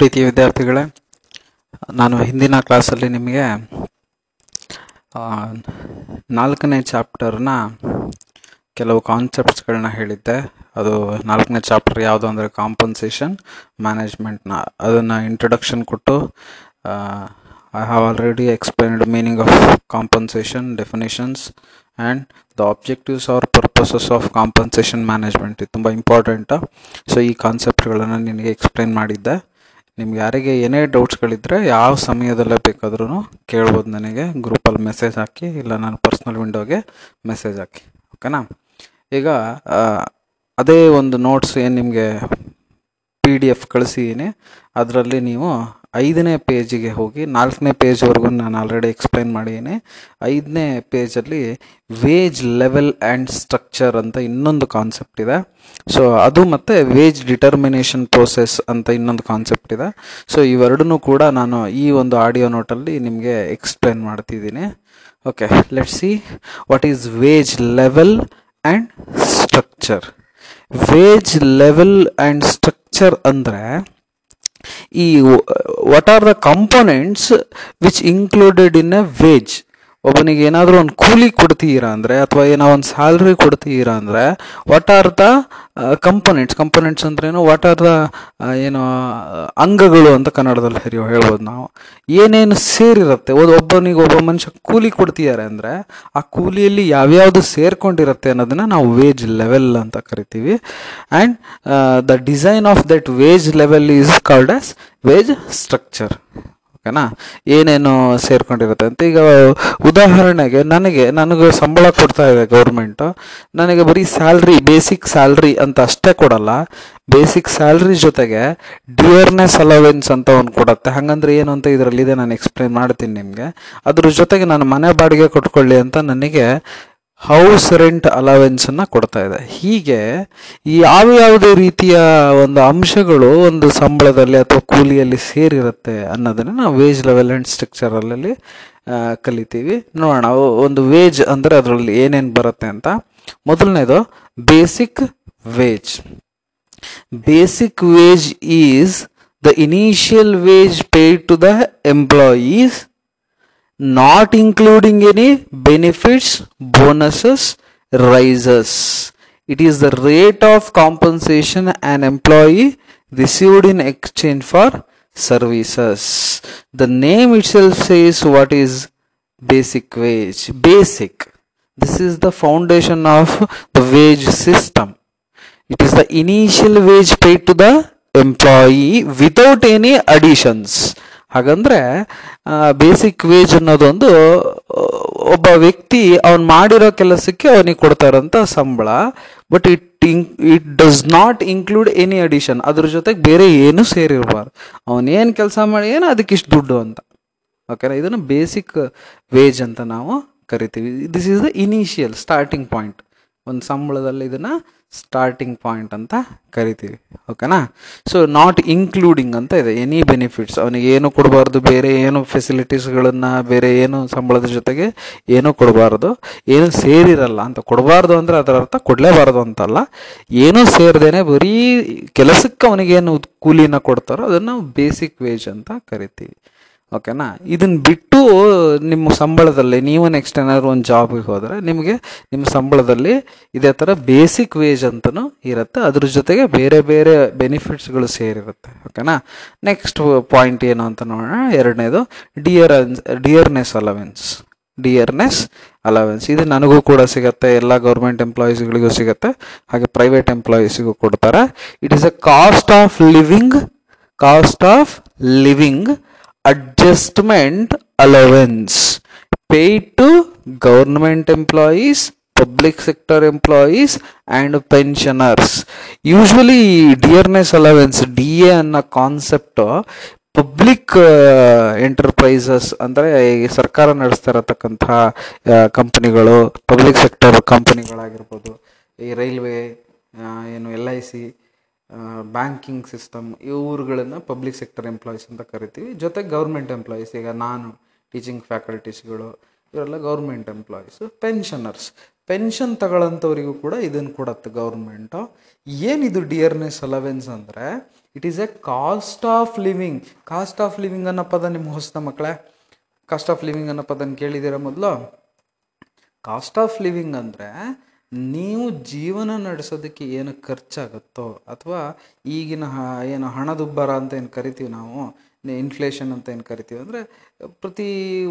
ಪ್ರೀತಿಯ ವಿದ್ಯಾರ್ಥಿಗಳೇ ನಾನು ಹಿಂದಿನ ಕ್ಲಾಸಲ್ಲಿ ನಿಮಗೆ ನಾಲ್ಕನೇ ಚಾಪ್ಟರ್ನ ಕೆಲವು ಕಾನ್ಸೆಪ್ಟ್ಸ್ಗಳನ್ನ ಹೇಳಿದ್ದೆ ಅದು ನಾಲ್ಕನೇ ಚಾಪ್ಟರ್ ಯಾವುದು ಅಂದರೆ ಕಾಂಪನ್ಸೇಷನ್ ಮ್ಯಾನೇಜ್ಮೆಂಟ್ನ ಅದನ್ನು ಇಂಟ್ರೊಡಕ್ಷನ್ ಕೊಟ್ಟು I have already explained meaning of compensation definitions and the objectives or purposes of compensation management ಇದು ತುಂಬ ಇಂಪಾರ್ಟೆಂಟು ಸೊ ಈ ಕಾನ್ಸೆಪ್ಟ್ಗಳನ್ನು ನಿನಗೆ ಎಕ್ಸ್ಪ್ಲೈನ್ ಮಾಡಿದ್ದೆ ನಿಮ್ಗೆ ಯಾರಿಗೆ ಏನೇ ಡೌಟ್ಸ್ಗಳಿದ್ದರೆ ಯಾವ ಸಮಯದಲ್ಲೇ ಬೇಕಾದ್ರೂ ಕೇಳ್ಬೋದು ನನಗೆ ಗ್ರೂಪಲ್ಲಿ ಮೆಸೇಜ್ ಹಾಕಿ ಇಲ್ಲ ನಾನು ಪರ್ಸ್ನಲ್ ವಿಂಡೋಗೆ ಮೆಸೇಜ್ ಹಾಕಿ ಓಕೆನಾ ಈಗ ಅದೇ ಒಂದು ನೋಟ್ಸ್ ಏನು ನಿಮಗೆ ಪಿ ಡಿ ಎಫ್ ಕಳಿಸಿದ್ದೀನಿ ಅದರಲ್ಲಿ ನೀವು ಐದನೇ ಪೇಜಿಗೆ ಹೋಗಿ ನಾಲ್ಕನೇ ಪೇಜ್ವರೆಗೂ ನಾನು ಆಲ್ರೆಡಿ ಎಕ್ಸ್ಪ್ಲೈನ್ ಮಾಡಿದ್ದೀನಿ ಐದನೇ ಪೇಜಲ್ಲಿ ವೇಜ್ ಲೆವೆಲ್ ಆ್ಯಂಡ್ ಸ್ಟ್ರಕ್ಚರ್ ಅಂತ ಇನ್ನೊಂದು ಕಾನ್ಸೆಪ್ಟ್ ಇದೆ ಸೊ ಅದು ಮತ್ತು ವೇಜ್ ಡಿಟರ್ಮಿನೇಷನ್ ಪ್ರೋಸೆಸ್ ಅಂತ ಇನ್ನೊಂದು ಕಾನ್ಸೆಪ್ಟ್ ಇದೆ ಸೊ ಇವೆರಡನ್ನೂ ಕೂಡ ನಾನು ಈ ಒಂದು ಆಡಿಯೋ ನೋಟಲ್ಲಿ ನಿಮಗೆ ಎಕ್ಸ್ಪ್ಲೈನ್ ಮಾಡ್ತಿದ್ದೀನಿ okay let see what is wage level and structure wage level and structure ಅಂದರೆ Uh, what are the components which included in a wage ಒಬ್ಬನಿಗೆ ಏನಾದರೂ ಒಂದು ಕೂಲಿ ಕೊಡ್ತೀರಾ ಅಂದರೆ ಅಥವಾ ಏನೋ ಒಂದು ಸ್ಯಾಲ್ರಿ ಕೊಡ್ತೀರಾ ಅಂದರೆ what are the components components ಅಂದ್ರೇನು ವಾಟ್ ಆರ್ ದ ಏನು ಅಂಗಗಳು ಅಂತ ಕನ್ನಡದಲ್ಲಿ ಹರಿಯೋ ಹೇಳ್ಬೋದು ನಾವು ಏನೇನು ಸೇರಿರುತ್ತೆ ಒಬ್ಬನಿಗೆ ಒಬ್ಬ ಮನುಷ್ಯ ಕೂಲಿ ಕೊಡ್ತಿದ್ದಾರೆ ಅಂದರೆ ಆ ಕೂಲಿಯಲ್ಲಿ ಯಾವ್ಯಾವುದು ಸೇರ್ಕೊಂಡಿರುತ್ತೆ ಅನ್ನೋದನ್ನು ನಾವು ವೇಜ್ ಲೆವೆಲ್ ಅಂತ ಕರಿತೀವಿ and the design of that wage level is called as wage structure ಓಕೆನಾ ಏನೇನು ಸೇರ್ಕೊಂಡಿರುತ್ತೆ ಅಂತ ಈಗ ಉದಾಹರಣೆಗೆ ನನಗೆ ನನಗೆ ಸಂಬಳ ಕೊಡ್ತಾ ಇದೆ ಗೌರ್ಮೆಂಟು ನನಗೆ ಬರೀ ಸ್ಯಾಲ್ರಿ ಬೇಸಿಕ್ ಸ್ಯಾಲ್ರಿ ಅಂತ ಅಷ್ಟೇ ಕೊಡಲ್ಲ ಬೇಸಿಕ್ ಸ್ಯಾಲ್ರಿ ಜೊತೆಗೆ ಡಿಯರ್ನೆಸ್ ಅಲೋವೆನ್ಸ್ ಅಂತ ಒಂದು ಕೊಡುತ್ತೆ ಹಾಗಂದ್ರೆ ಏನು ಅಂತ ಇದರಲ್ಲಿದೆ ನಾನು ಎಕ್ಸ್ಪ್ಲೇನ್ ಮಾಡ್ತೀನಿ ನಿಮಗೆ ಅದ್ರ ಜೊತೆಗೆ ನಾನು ಮನೆ ಬಾಡಿಗೆ ಕೊಟ್ಕೊಳ್ಳಿ ಅಂತ ನನಗೆ ಹೌಸ್ ರೆಂಟ್ ಅಲವೆನ್ಸನ್ನು ಕೊಡ್ತಾ ಇದೆ ಹೀಗೆ ಯಾವ ಯಾವುದೇ ರೀತಿಯ ಒಂದು ಅಂಶಗಳು ಒಂದು ಸಂಬಳದಲ್ಲಿ ಅಥವಾ ಕೂಲಿಯಲ್ಲಿ ಸೇರಿರುತ್ತೆ ಅನ್ನೋದನ್ನು ನಾವು ವೇಜ್ ಲೆವೆಲ್ ಆ್ಯಂಡ್ ಸ್ಟ್ರಕ್ಚರಲ್ಲಲ್ಲಿ ಕಲಿತೀವಿ ನೋಡೋಣ ಒಂದು ವೇಜ್ ಅಂದರೆ ಅದರಲ್ಲಿ ಏನೇನು ಬರುತ್ತೆ ಅಂತ ಮೊದಲನೇದು basic wage basic wage is the initial wage paid to the employees not including any benefits, bonuses, rises. It is the rate of compensation an employee received in exchange for services. The name itself says what is basic wage. Basic. This is the foundation of the wage system. It is the initial wage paid to the employee without any additions. Hagandre basic wage ಅನ್ನೋದೊಂದು ಒಬ್ಬ ವ್ಯಕ್ತಿ ಅವ್ನು ಮಾಡಿರೋ ಕೆಲಸಕ್ಕೆ ಅವನಿಗೆ ಕೊಡ್ತಾರಂತ ಸಂಬಳ but it it does not include any addition ಅದ್ರ ಜೊತೆಗೆ ಬೇರೆ ಏನೂ ಸೇರಿರಬಾರ್ದು ಅವನೇನು ಕೆಲಸ ಮಾಡಿ ಏನು ಅದಕ್ಕೆ ಇಷ್ಟು ದುಡ್ಡು ಅಂತ ಓಕೆನಾ ಇದನ್ನು ಬೇಸಿಕ್ ವೇಜ್ ಅಂತ ನಾವು ಕರಿತೀವಿ this is the initial starting point ಒಂದು ಸಂಬಳದಲ್ಲಿ ಇದನ್ನು ಸ್ಟಾರ್ಟಿಂಗ್ ಪಾಯಿಂಟ್ ಅಂತ ಕರಿತೀವಿ ಓಕೆನಾ ಸೊ ನಾಟ್ ಇನ್ಕ್ಲೂಡಿಂಗ್ ಅಂತ ಇದೆ ಎನಿ ಬೆನಿಫಿಟ್ಸ್ ಅವನಿಗೆ ಏನು ಕೊಡಬಾರ್ದು ಬೇರೆ ಏನು ಫೆಸಿಲಿಟೀಸ್ಗಳನ್ನು ಬೇರೆ ಏನು ಸಂಬಳದ ಜೊತೆಗೆ ಏನೂ ಕೊಡಬಾರ್ದು ಏನು ಸೇರಿರಲ್ಲ ಅಂತ ಕೊಡಬಾರ್ದು ಅಂದರೆ ಅದರ ಅರ್ಥ ಕೊಡಲೇಬಾರ್ದು ಅಂತಲ್ಲ ಏನೂ ಸೇರದೇನೆ ಬರೀ ಕೆಲಸಕ್ಕೆ ಏನು ಕೂಲಿನ ಕೊಡ್ತಾರೋ ಅದನ್ನು ಬೇಸಿಕ್ ವೇಜ್ ಅಂತ ಕರಿತೀವಿ ಓಕೆನಾ ಇದನ್ನು ಬಿಟ್ಟು ನಿಮ್ಮ ಸಂಬಳದಲ್ಲಿ ನೀವು ನೆಕ್ಸ್ಟ್ ಏನಾದರೂ ಒಂದು ಜಾಬಿಗೆ ಹೋದರೆ ನಿಮಗೆ ನಿಮ್ಮ ಸಂಬಳದಲ್ಲಿ ಇದೇ ಥರ ಬೇಸಿಕ್ ವೇಜ್ ಅಂತಲೂ ಇರುತ್ತೆ ಅದ್ರ ಜೊತೆಗೆ ಬೇರೆ ಬೇರೆ ಬೆನಿಫಿಟ್ಸ್ಗಳು ಸೇರಿರುತ್ತೆ ಓಕೆನಾ ನೆಕ್ಸ್ಟ್ ಪಾಯಿಂಟ್ ಏನು ಅಂತ ನೋಡೋಣ ಎರಡನೇದು dear dearness allowance dearness allowance ಇದು ನನಗೂ ಕೂಡ ಸಿಗುತ್ತೆ ಎಲ್ಲ ಗೌರ್ಮೆಂಟ್ ಎಂಪ್ಲಾಯೀಸ್ಗಳಿಗೂ ಸಿಗುತ್ತೆ ಹಾಗೆ ಪ್ರೈವೇಟ್ ಎಂಪ್ಲಾಯೀಸಿಗೂ ಕೊಡ್ತಾರೆ it is a cost of living cost of living adjustment allowance paid to government employees public sector employees and pensioners usually dearness allowance da ಅನ್ನೋ concept, public enterprises, ಅಂದರೆ ಸರ್ಕಾರ ನಡೆಸ್ತಾ ಇರತಕ್ಕಂತಹ ಕಂಪನಿಗಳು ಪಬ್ಲಿಕ್ ಸೆಕ್ಟರ್ ಕಂಪನಿಗಳಾಗಿರ್ಬೋದು ಈ ರೈಲ್ವೆ ಏನು ಎಲ್ ಐ ಬ್ಯಾಂಕಿಂಗ್ ಸಿಸ್ಟಮ್ ಇವುಗಳನ್ನು public sector employees ಅಂತ ಕರಿತೀವಿ ಜೊತೆಗೆ ಗೌರ್ಮೆಂಟ್ ಎಂಪ್ಲಾಯೀಸ್ ಈಗ ನಾನು ಟೀಚಿಂಗ್ ಫ್ಯಾಕಲ್ಟೀಸ್ಗಳು ಇವರೆಲ್ಲ ಗೌರ್ಮೆಂಟ್ ಎಂಪ್ಲಾಯೀಸ್ ಪೆನ್ಷನರ್ಸ್ ಪೆನ್ಷನ್ ತಗೊಳ್ಳೋಂಥವ್ರಿಗೂ ಕೂಡ ಇದನ್ನು ಕೊಡತ್ತೆ ಗೌರ್ಮೆಂಟು ಏನಿದು ಡಿಯರ್ನೆಸ್ ಅಲವೆನ್ಸ್ ಅಂದರೆ it is a cost of living cost of living ಅನ್ನೋ ಪದ ನಿಮ್ಮ ಹೊಸ ಮಕ್ಕಳೇ ಕಾಸ್ಟ್ ಆಫ್ ಲಿವಿಂಗ್ ಅನ್ನೋ ಪದನ ಕೇಳಿದ್ದೀರಾ ಮೊದಲು ಕಾಸ್ಟ್ ಆಫ್ ಲಿವಿಂಗ್ ಅಂದರೆ ನೀವು ಜೀವನ ನಡೆಸೋದಕ್ಕೆ ಏನು ಖರ್ಚಾಗುತ್ತೋ ಅಥವಾ ಈಗಿನ ಹ ಏನು ಹಣದುಬ್ಬರ ಅಂತ ಏನು ಕರಿತೀವಿ ನಾವು ಇನ್ಫ್ಲೇಷನ್ ಅಂತ ಏನು ಕರಿತೀವಿ ಅಂದರೆ ಪ್ರತಿ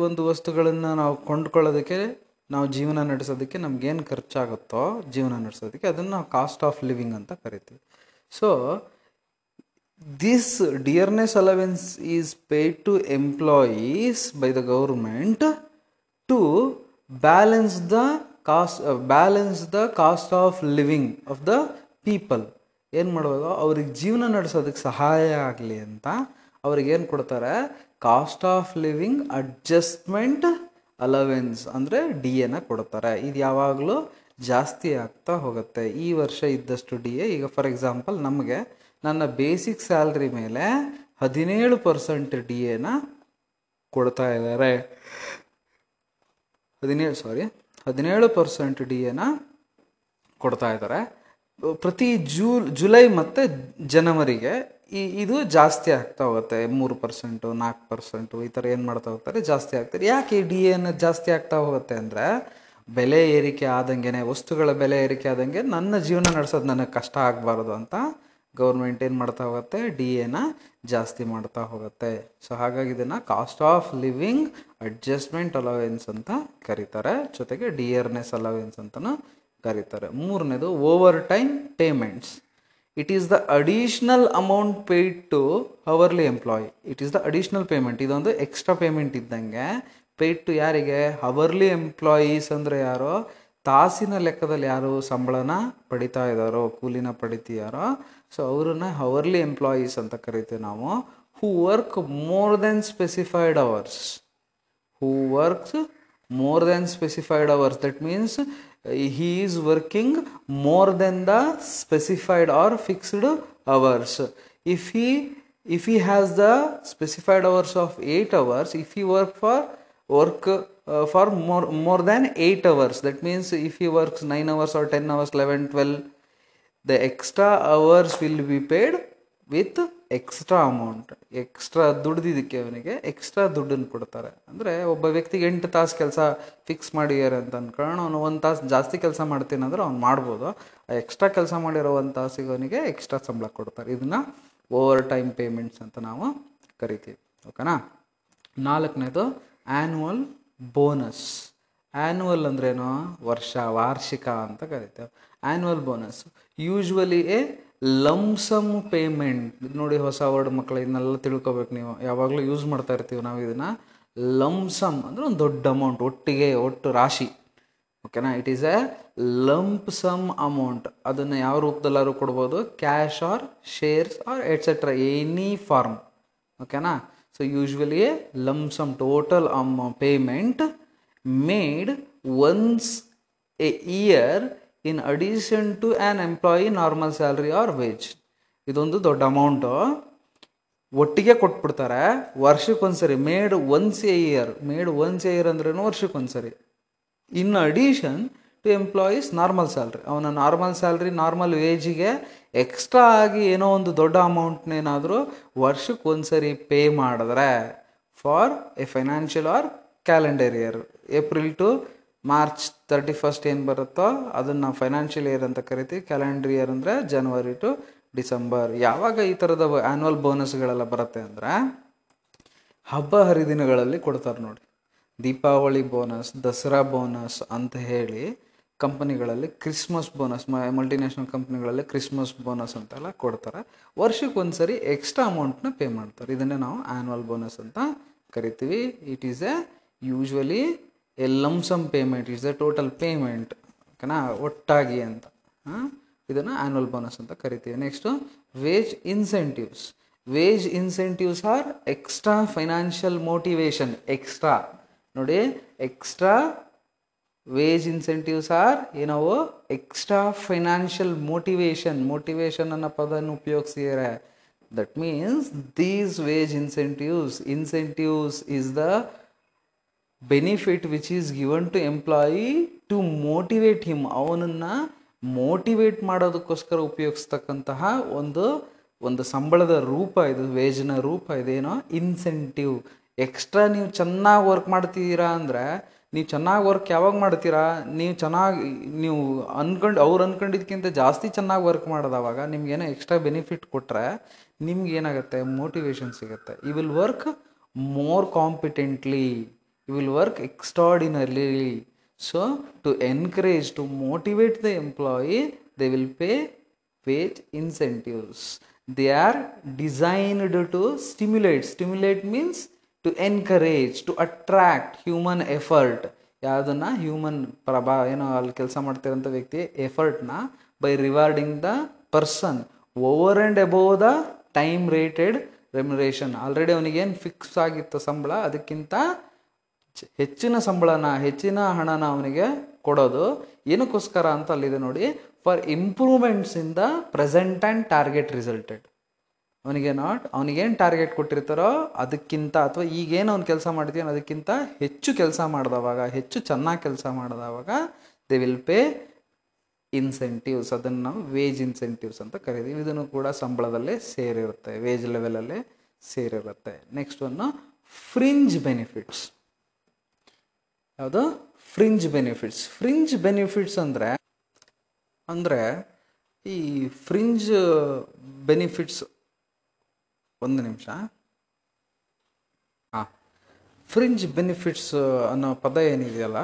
ಒಂದು ವಸ್ತುಗಳನ್ನು ನಾವು ಕೊಂಡ್ಕೊಳ್ಳೋದಕ್ಕೆ ನಾವು ಜೀವನ ನಡೆಸೋದಕ್ಕೆ ನಮಗೇನು ಖರ್ಚಾಗುತ್ತೋ ಜೀವನ ನಡೆಸೋದಕ್ಕೆ ಅದನ್ನು ನಾವು ಕಾಸ್ಟ್ ಆಫ್ ಲಿವಿಂಗ್ ಅಂತ ಕರಿತೀವಿ so this dearness allowance is paid to employees by the government to balance the cost balance the cost of living of the people ಏನು ಮಾಡಬೇಕು ಅವ್ರಿಗೆ ಜೀವನ ನಡೆಸೋದಕ್ಕೆ ಸಹಾಯ ಆಗಲಿ ಅಂತ ಅವ್ರಿಗೆ ಏನು ಕೊಡ್ತಾರೆ cost of living adjustment allowance ಅಂದರೆ ಡಿ ಎನ ಕೊಡ್ತಾರೆ ಇದು ಯಾವಾಗಲೂ ಜಾಸ್ತಿ ಆಗ್ತಾ ಹೋಗುತ್ತೆ ಈ ವರ್ಷ ಇದ್ದಷ್ಟು ಡಿ ಎ ಈಗ ಫಾರ್ ಎಕ್ಸಾಂಪಲ್ ನಮಗೆ ನನ್ನ ಬೇಸಿಕ್ ಸ್ಯಾಲ್ರಿ ಮೇಲೆ ಹದಿನೇಳು ಪರ್ಸೆಂಟ್ ಡಿ ಎನ ಕೊಡ್ತಾ ಇದ್ದಾರೆ ಹದಿನೇಳು ಸಾರಿ ಹದಿನೇಳು ಪರ್ಸೆಂಟ್ ಡಿ ಎನ ಕೊಡ್ತಾ ಇದ್ದಾರೆ ಪ್ರತಿ ಜೂ ಜುಲೈ ಮತ್ತು ಜನವರಿಗೆ ಈ ಇದು ಜಾಸ್ತಿ ಆಗ್ತಾ ಹೋಗುತ್ತೆ ಮೂರು ಪರ್ಸೆಂಟು ನಾಲ್ಕು ಪರ್ಸೆಂಟು ಈ ಥರ ಏನು ಮಾಡ್ತಾ ಹೋಗ್ತಾರೆ ಜಾಸ್ತಿ ಆಗ್ತಾರೆ ಯಾಕೆ ಈ ಡಿ ಎನ ಜಾಸ್ತಿ ಆಗ್ತಾ ಹೋಗುತ್ತೆ ಅಂದರೆ ಬೆಲೆ ಏರಿಕೆ ಆದಂಗೆ ವಸ್ತುಗಳ ಬೆಲೆ ಏರಿಕೆ ಆದಂಗೆ ನನ್ನ ಜೀವನ ನಡೆಸೋದು ನನಗೆ ಕಷ್ಟ ಆಗಬಾರ್ದು ಅಂತ ಗೌರ್ಮೆಂಟ್ ಏನು ಮಾಡ್ತಾ ಹೋಗುತ್ತೆ ಡಿ ಎನ ಜಾಸ್ತಿ ಮಾಡ್ತಾ ಹೋಗುತ್ತೆ ಸೊ ಹಾಗಾಗಿ ಇದನ್ನು cost of living adjustment allowance ಅಂತ ಕರೀತಾರೆ ಜೊತೆಗೆ ಡಿ ಎರ್ನೆಸ್ ಅಲವೆನ್ಸ್ ಅಂತಲೂ ಕರೀತಾರೆ ಮೂರನೇದು overtime payments it is the additional amount paid to hourly employee it is the additional payment ಇದೊಂದು ಎಕ್ಸ್ಟ್ರಾ ಪೇಮೆಂಟ್ ಇದ್ದಂಗೆ ಪೇಯ್ಡ್ ಟು ಯಾರಿಗೆ ಹವರ್ಲಿ ಎಂಪ್ಲಾಯೀಸ್ ಅಂದರೆ ಯಾರೋ ತಾಸಿನ ಲೆಕ್ಕದಲ್ಲಿ ಯಾರು ಸಂಬಳನ ಪಡಿತಾ ಇದ್ದಾರೋ ಕೂಲಿನ ಪಡಿತೀಯಾರೋ ಸೊ ಅವ್ರನ್ನ ಅವರ್ಲಿ ಎಂಪ್ಲಾಯೀಸ್ ಅಂತ ಕರಿತೀವಿ ನಾವು who work more then specified hours who works more than specified hours that means uh, he is working more than the specified or fixed hours if he if he has the specified hours of 8 hours if he work for work uh, for more more than 8 hours that means if he works 9 hours or 10 hours 11 12 the extra hours will be paid with extra amount extra ದುಡ್ದಿದ್ದಕ್ಕೆ ಅವನಿಗೆ extra ದುಡ್ಡನ್ನು ಕೊಡ್ತಾರೆ ಅಂದರೆ ಒಬ್ಬ ವ್ಯಕ್ತಿಗೆ ಎಂಟು ತಾಸು ಕೆಲಸ fix ಮಾಡಿದ್ದಾರೆ ಅಂತ ಅನ್ಕೊಂಡು ಅವನು ಒಂದು ತಾಸು ಜಾಸ್ತಿ ಕೆಲಸ ಮಾಡ್ತೀನಿ ಅವ್ನು ಮಾಡ್ಬೋದು ಆ ಎಕ್ಸ್ಟ್ರಾ ಕೆಲಸ ಮಾಡಿರೋ ಒಂದು ತಾಸಿಗೆ ಅವನಿಗೆ ಎಕ್ಸ್ಟ್ರಾ ಸಂಬಳ ಕೊಡ್ತಾರೆ ಇದನ್ನು ಓವರ್ ಟೈಮ್ ಪೇಮೆಂಟ್ಸ್ ಅಂತ ನಾವು ಕರಿತೀವಿ ಓಕೆನಾ ನಾಲ್ಕನೇದು ಆ್ಯನ್ಯುವಲ್ ಬೋನಸ್ ಆ್ಯನ್ಯುವಲ್ ಅಂದ್ರೇನು ವರ್ಷ ವಾರ್ಷಿಕ ಅಂತ ಕರಿತೇವೆ annual bonus usually a lump sum payment ನೋಡಿ ಹೊಸ ವರ್ಡ್ ಮಕ್ಕಳು ಇದನ್ನೆಲ್ಲ ತಿಳ್ಕೊಬೇಕು ನೀವು ಯಾವಾಗಲೂ ಯೂಸ್ ಮಾಡ್ತಾ ಇರ್ತೀವಿ ನಾವು ಇದನ್ನು ಲಮ್ಸಮ್ ಅಂದರೆ ಒಂದು ದೊಡ್ಡ ಅಮೌಂಟ್ ಒಟ್ಟಿಗೆ ಒಟ್ಟು ರಾಶಿ ಓಕೆನಾ it is a lump sum amount ಅದನ್ನು ಯಾವ ರೂಪದಲ್ಲಾದ್ರೂ ಕೊಡ್ಬೋದು cash or shares or etcetera any form ಓಕೆನಾ so usually a lump sum total um payment made once a year in addition to an employee normal salary or wage ಇದೊಂದು ದೊಡ್ಡ amount ಒಟ್ಟಿಗೆ ಕೊಟ್ಬಿಡ್ತಾರೆ ವರ್ಷಕ್ಕೊಂದ್ಸರಿ made once a year made once a year ಅಂದ್ರೂ ವರ್ಷಕ್ಕೊಂದ್ಸರಿ in addition to employees normal salary ಅವನ normal salary normal ವೇಜಿಗೆ extra ಆಗಿ ಏನೋ ಒಂದು ದೊಡ್ಡ ಅಮೌಂಟ್ನೇನಾದರೂ ವರ್ಷಕ್ಕೆ ಒಂದ್ಸರಿ ಪೇ ಮಾಡಿದ್ರೆ for a financial or calendar year April to March thirty first ಏನು ಬರುತ್ತೋ ಅದನ್ನು ನಾವು ಫೈನಾನ್ಷಿಯಲ್ ಇಯರ್ ಅಂತ ಕರಿತೀವಿ ಕ್ಯಾಲೆಂಡರ್ ಇಯರ್ ಅಂದರೆ ಜನವರಿ ಟು ಡಿಸೆಂಬರ್ ಯಾವಾಗ ಈ ಥರದ ಆ್ಯನ್ವಲ್ ಬೋನಸ್ಗಳೆಲ್ಲ ಬರುತ್ತೆ ಅಂದರೆ ಹಬ್ಬ ಹರಿದಿನಗಳಲ್ಲಿ ಕೊಡ್ತಾರೆ ನೋಡಿ ದೀಪಾವಳಿ ಬೋನಸ್ ದಸರಾ ಬೋನಸ್ ಅಂತ ಹೇಳಿ ಕಂಪನಿಗಳಲ್ಲಿ ಕ್ರಿಸ್ಮಸ್ ಬೋನಸ್ ಮಲ್ಟಿನ್ಯಾಷನಲ್ ಕಂಪ್ನಿಗಳಲ್ಲಿ ಕ್ರಿಸ್ಮಸ್ ಬೋನಸ್ ಅಂತೆಲ್ಲ ಕೊಡ್ತಾರೆ ವರ್ಷಕ್ಕೆ ಒಂದು ಸರಿ ಎಕ್ಸ್ಟ್ರಾ ಅಮೌಂಟ್ನ ಪೇ ಮಾಡ್ತಾರೆ ಇದನ್ನೇ ನಾವು ಆ್ಯನ್ವಲ್ ಬೋನಸ್ ಅಂತ ಕರಿತೀವಿ it is a usually a lump sum payment is the total payment ಓಕೆನಾ ಒಟ್ಟಾಗಿ ಅಂತ ಇದನ್ನು ಆ್ಯನ್ಯಲ್ ಬೋನಸ್ ಅಂತ ಕರಿತೀವಿ next wage incentives wage incentives or extra financial motivation extra ನೋಡಿ ಎಕ್ಸ್ಟ್ರಾ ವೇಜ್ ಇನ್ಸೆಂಟಿವ್ಸ್ ಆರ್ ಏನೋ ಎಕ್ಸ್ಟ್ರಾ ಫೈನಾನ್ಷಿಯಲ್ ಮೋಟಿವೇಶನ್ ಮೋಟಿವೇಶನ್ ಅನ್ನೋ ಪದನ್ನು ಉಪಯೋಗಿಸಿದರೆ that means these wage incentives incentives is the benefit which is given to employee to motivate him ಅವನನ್ನು motivate ಮಾಡೋದಕ್ಕೋಸ್ಕರ ಉಪಯೋಗಿಸ್ತಕ್ಕಂತಹ ಒಂದು ಒಂದು ಸಂಬಳದ ರೂಪ ಇದು ವೇಜ್ನ ರೂಪ ಇದೇನೋ ಇನ್ಸೆಂಟಿವ್ ಎಕ್ಸ್ಟ್ರಾ ನೀವು ಚೆನ್ನಾಗಿ ವರ್ಕ್ ಮಾಡ್ತೀರಾ ಅಂದರೆ ನೀವು ಚೆನ್ನಾಗಿ ವರ್ಕ್ ಯಾವಾಗ ಮಾಡ್ತೀರಾ ನೀವು ಚೆನ್ನಾಗಿ ನೀವು ಅನ್ಕೊಂಡು ಅವ್ರು ಅನ್ಕೊಂಡಿದ್ದಕ್ಕಿಂತ ಜಾಸ್ತಿ ಚೆನ್ನಾಗಿ ವರ್ಕ್ ಮಾಡಿದವಾಗ ನಿಮ್ಗೇನೋ ಎಕ್ಸ್ಟ್ರಾ ಬೆನಿಫಿಟ್ ಕೊಟ್ಟರೆ ನಿಮ್ಗೆ ಏನಾಗುತ್ತೆ ಮೋಟಿವೇಶನ್ ಸಿಗುತ್ತೆ you will work more competently you will work extraordinarily so to encourage to motivate the employee they will pay wage incentives they are designed to stimulate stimulate means to encourage to attract human effort yaaduna human prabha eno al kelsa martirantha vyakti effort na by rewarding the person over and above the time rated remuneration already avanige en fix aagittu sambla, adakkinta ಹೆಚ್ಚಿನ ಸಂಬಳನ ಹೆಚ್ಚಿನ ಹಣನ ಅವನಿಗೆ ಕೊಡೋದು ಏನಕ್ಕೋಸ್ಕರ ಅಂತ ಅಲ್ಲಿದೆ ನೋಡಿ for improvements in the present and target resulted ಅವನಿಗೆ not ಅವನಿಗೇನು ಟಾರ್ಗೆಟ್ ಕೊಟ್ಟಿರ್ತಾರೋ ಅದಕ್ಕಿಂತ ಅಥವಾ ಈಗೇನು ಅವ್ನು ಕೆಲಸ ಮಾಡ್ತೀವೋ ಅದಕ್ಕಿಂತ ಹೆಚ್ಚು ಕೆಲಸ ಮಾಡಿದವಾಗ ಹೆಚ್ಚು ಚೆನ್ನಾಗಿ ಕೆಲಸ ಮಾಡಿದವಾಗ ದೇ ವಿಲ್ ಪೇ ಇನ್ಸೆಂಟಿವ್ಸ್ ಅದನ್ನು ನಾವು ವೇಜ್ ಇನ್ಸೆಂಟಿವ್ಸ್ ಅಂತ ಕರಿತೀವಿ ಇದನ್ನು ಕೂಡ ಸಂಬಳದಲ್ಲಿ ಸೇರಿರುತ್ತೆ ವೇಜ್ ಲೆವೆಲಲ್ಲಿ ಸೇರಿರುತ್ತೆ ನೆಕ್ಸ್ಟ್ ಒಂದು ಫ್ರಿಂಜ್ ಬೆನಿಫಿಟ್ಸ್ ಯಾವುದು ಫ್ರಿಂಜ್ ಬೆನಿಫಿಟ್ಸ್ ಫ್ರಿಂಜ್ ಬೆನಿಫಿಟ್ಸ್ ಅಂದರೆ ಅಂದರೆ ಈ ಫ್ರಿಂಜ್ ಬೆನಿಫಿಟ್ಸ್ ಒಂದು ನಿಮಿಷ ಹಾಂ ಫ್ರಿಂಜ್ ಬೆನಿಫಿಟ್ಸ್ ಅನ್ನೋ ಪದ ಏನಿದೆಯಲ್ಲ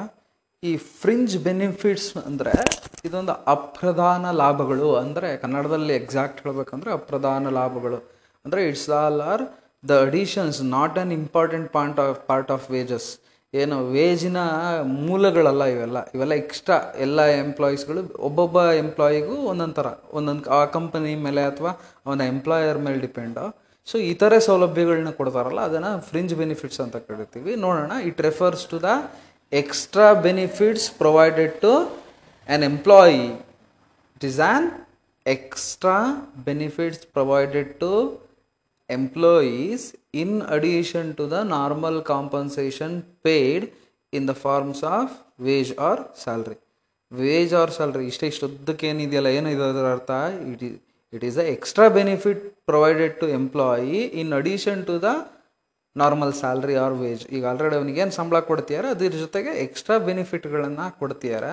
ಈ ಫ್ರಿಂಜ್ ಬೆನಿಫಿಟ್ಸ್ ಅಂದರೆ ಇದೊಂದು ಅಪ್ರಧಾನ ಲಾಭಗಳು ಅಂದರೆ ಕನ್ನಡದಲ್ಲಿ ಎಕ್ಸಾಕ್ಟ್ ಹೇಳಬೇಕಂದ್ರೆ ಅಪ್ರಧಾನ ಲಾಭಗಳು ಅಂದರೆ it's all are the additions not on important point of part of wages ಏನು ವೇಜಿನ ಮೂಲಗಳಲ್ಲ ಇವೆಲ್ಲ ಇವೆಲ್ಲ ಎಕ್ಸ್ಟ್ರಾ ಎಲ್ಲ ಎಂಪ್ಲಾಯೀಸ್ಗಳು ಒಬ್ಬೊಬ್ಬ ಎಂಪ್ಲಾಯಿಗೂ ಒಂದೊಂದು ಥರ ಒಂದೊಂದು ಆ ಕಂಪನಿ ಮೇಲೆ ಅಥವಾ ಅವನ ಎಂಪ್ಲಾಯರ್ ಮೇಲೆ ಡಿಪೆಂಡು ಸೊ ಥರ ಸೌಲಭ್ಯಗಳನ್ನ ಕೊಡ್ತಾರಲ್ಲ ಅದನ್ನು ಫ್ರಿಂಜ್ ಬೆನಿಫಿಟ್ಸ್ ಅಂತ ಕರಿತೀವಿ ನೋಡೋಣ it refers to the extra benefits provided to an employee it is an extra benefits provided to employees in addition to the normal compensation paid in the forms of wage or salary wage or salary ಇಷ್ಟೇ ಇಷ್ಟು ಏನಿದೆಯಲ್ಲ ಏನಿದೆ ಅದರ ಅರ್ಥ it is it is the extra benefit provided to employee in addition to the normal salary or wage ಈಗ already ಏನು ಸಂಬಳ ಕೊಡ್ತೀಯಾರ ಅದ್ರ ಜೊತೆಗೆ ಎಕ್ಸ್ಟ್ರಾ ಬೆನಿಫಿಟ್ಗಳನ್ನು ಕೊಡ್ತೀಯಾರ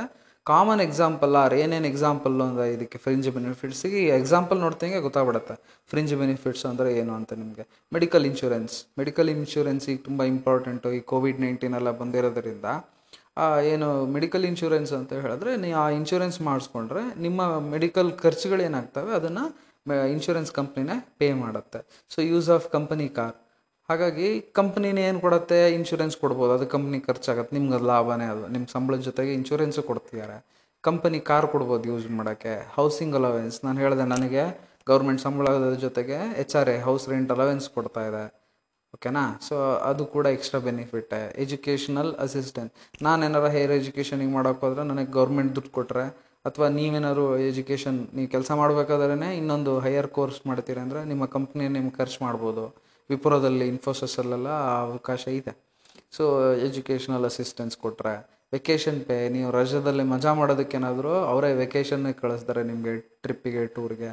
ಕಾಮನ್ ಎಕ್ಸಾಂಪಲ್ ಆರ್ ಏನೇನು ಎಕ್ಸಾಂಪಲ್ಲು ಅಂದರೆ ಇದಕ್ಕೆ ಫ್ರಿಂಜ್ ಬೆನಿಫಿಟ್ಸಿಗೆ ಎಕ್ಸಾಂಪಲ್ ನೋಡ್ದಂಗೆ ಗೊತ್ತಾಗ್ಬಿಡುತ್ತೆ ಫ್ರಿಂಜ್ ಬೆನಿಫಿಟ್ಸ್ ಅಂದರೆ ಏನು ಅಂತ ನಿಮಗೆ ಮೆಡಿಕಲ್ ಇನ್ಶೂರೆನ್ಸ್ ಮೆಡಿಕಲ್ ಇನ್ಶೂರೆನ್ಸ್ ಈಗ ತುಂಬ ಇಂಪಾರ್ಟೆಂಟು ಈ ಕೋವಿಡ್ ನೈನ್ಟೀನ್ ಎಲ್ಲ ಬಂದಿರೋದ್ರಿಂದ ಏನು ಮೆಡಿಕಲ್ ಇನ್ಶೂರೆನ್ಸ್ ಅಂತ ಹೇಳಿದ್ರೆ ನೀವು ಆ ಇನ್ಶೂರೆನ್ಸ್ ಮಾಡಿಸ್ಕೊಂಡ್ರೆ ನಿಮ್ಮ ಮೆಡಿಕಲ್ ಖರ್ಚುಗಳೇನಾಗ್ತವೆ ಅದನ್ನು ಇನ್ಶೂರೆನ್ಸ್ ಕಂಪ್ನಿನೇ ಪೇ ಮಾಡುತ್ತೆ so use of company car ಹಾಗಾಗಿ ಕಂಪ್ನಿನೇ ಏನು ಕೊಡುತ್ತೆ ಇನ್ಶೂರೆನ್ಸ್ ಕೊಡ್ಬೋದು ಅದು ಕಂಪ್ನಿ ಖರ್ಚಾಗತ್ತೆ ನಿಮ್ಗೆ ಅದು ಲಾಭನೇ ಅದು ನಿಮ್ಮ ಸಂಬಳದ ಜೊತೆಗೆ ಇನ್ಶೂರೆನ್ಸು ಕೊಡ್ತಿದ್ದಾರೆ ಕಂಪನಿ ಕಾರ್ ಕೊಡ್ಬೋದು ಯೂಸ್ ಮಾಡೋಕ್ಕೆ ಹೌಸಿಂಗ್ ಅಲವೆನ್ಸ್ ನಾನು ಹೇಳಿದೆ ನನಗೆ ಗೌರ್ಮೆಂಟ್ ಸಂಬಳದ ಜೊತೆಗೆ H R A house rent allowance ಕೊಡ್ತಾ ಇದೆ ಓಕೆನಾ ಸೊ ಅದು ಕೂಡ ಎಕ್ಸ್ಟ್ರಾ ಬೆನಿಫಿಟ್ಟೆ ಎಜುಕೇಷನಲ್ ಅಸಿಸ್ಟೆನ್ಸ್ ನಾನು ಏನಾರು ಹೈಯರ್ ಎಜುಕೇಷನಿಗೆ ಮಾಡೋಕ್ಕೋದ್ರೆ ನನಗೆ ಗೌರ್ಮೆಂಟ್ ದುಡ್ಡು ಕೊಟ್ಟರೆ ಅಥವಾ ನೀವೇನಾದ್ರು ಎಜುಕೇಷನ್ ನೀವು ಕೆಲಸ ಮಾಡಬೇಕಾದ್ರೇ ಇನ್ನೊಂದು ಹೈಯರ್ ಕೋರ್ಸ್ ಮಾಡ್ತೀರಿ ಅಂದರೆ ನಿಮ್ಮ ಕಂಪ್ನಿ ನಿಮ್ಗೆ ಖರ್ಚು ಮಾಡ್ಬೋದು ವಿಪುರದಲ್ಲಿ ಇನ್ಫೋಸಿಸಲ್ಲೆಲ್ಲ ಅವಕಾಶ ಇದೆ ಸೊ ಎಜುಕೇಷನಲ್ ಅಸಿಸ್ಟೆನ್ಸ್ ಕೊಟ್ಟರೆ ವೆಕೇಷನ್ ಪೇ ನೀವು ರಜದಲ್ಲಿ ಮಜಾ ಮಾಡೋದಕ್ಕೇನಾದರೂ ಅವರೇ ವೆಕೇಷನ್ನೇ ಕಳಿಸ್ತಾರೆ ನಿಮಗೆ ಟ್ರಿಪ್ಪಿಗೆ ಟೂರ್ಗೆ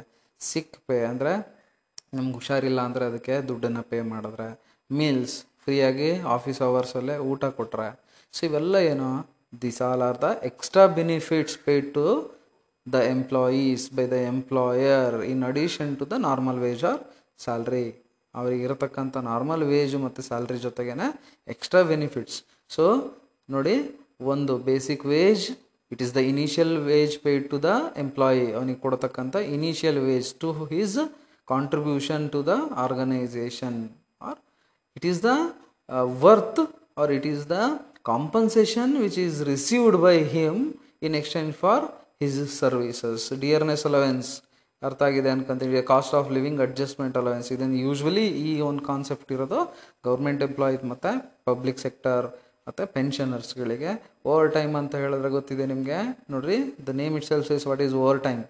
ಸಿಕ್ ಪೇ ಅಂದರೆ ನಮ್ಗೆ ಹುಷಾರಿಲ್ಲ ಅಂದರೆ ಅದಕ್ಕೆ ದುಡ್ಡನ್ನು ಪೇ ಮಾಡಿದ್ರೆ ಮೀಲ್ಸ್ ಫ್ರೀಯಾಗಿ ಆಫೀಸ್ ಅವರ್ಸಲ್ಲೇ ಊಟ ಕೊಟ್ಟರೆ ಸೊ ಇವೆಲ್ಲ ಏನು this all are the extra benefits pay to the employees by the employer in addition to the normal wage or salary ಇರತಕ್ಕಂಥ ನಾರ್ಮಲ್ ವೇಜು ಮತ್ತು ಸ್ಯಾಲ್ರಿ ಜೊತೆಗೇನೆ ಎಕ್ಸ್ಟ್ರಾ ಬೆನಿಫಿಟ್ಸ್ ಸೊ ನೋಡಿ ಒಂದು basic wage it is the initial wage paid to the employee ಅವನಿಗೆ ಕೊಡತಕ್ಕಂಥ initial wage to his contribution to the organisation or it is the worth or it is the compensation which is received by him in exchange for his services dearness allowance ಅರ್ಥ ಆಗಿದೆ ಅನ್ಕೊಂತೀವಿ cost of living adjustment allowance ಇದನ್ನು usually ಈ ಒಂದು concept ಇರೋದು government employees ಮತ್ತು public sector ಮತ್ತು ಪೆನ್ಷನರ್ಸ್ಗಳಿಗೆ overtime ಅಂತ ಹೇಳಿದ್ರೆ ಗೊತ್ತಿದೆ ನಿಮಗೆ ನೋಡಿರಿ the name itself is what is overtime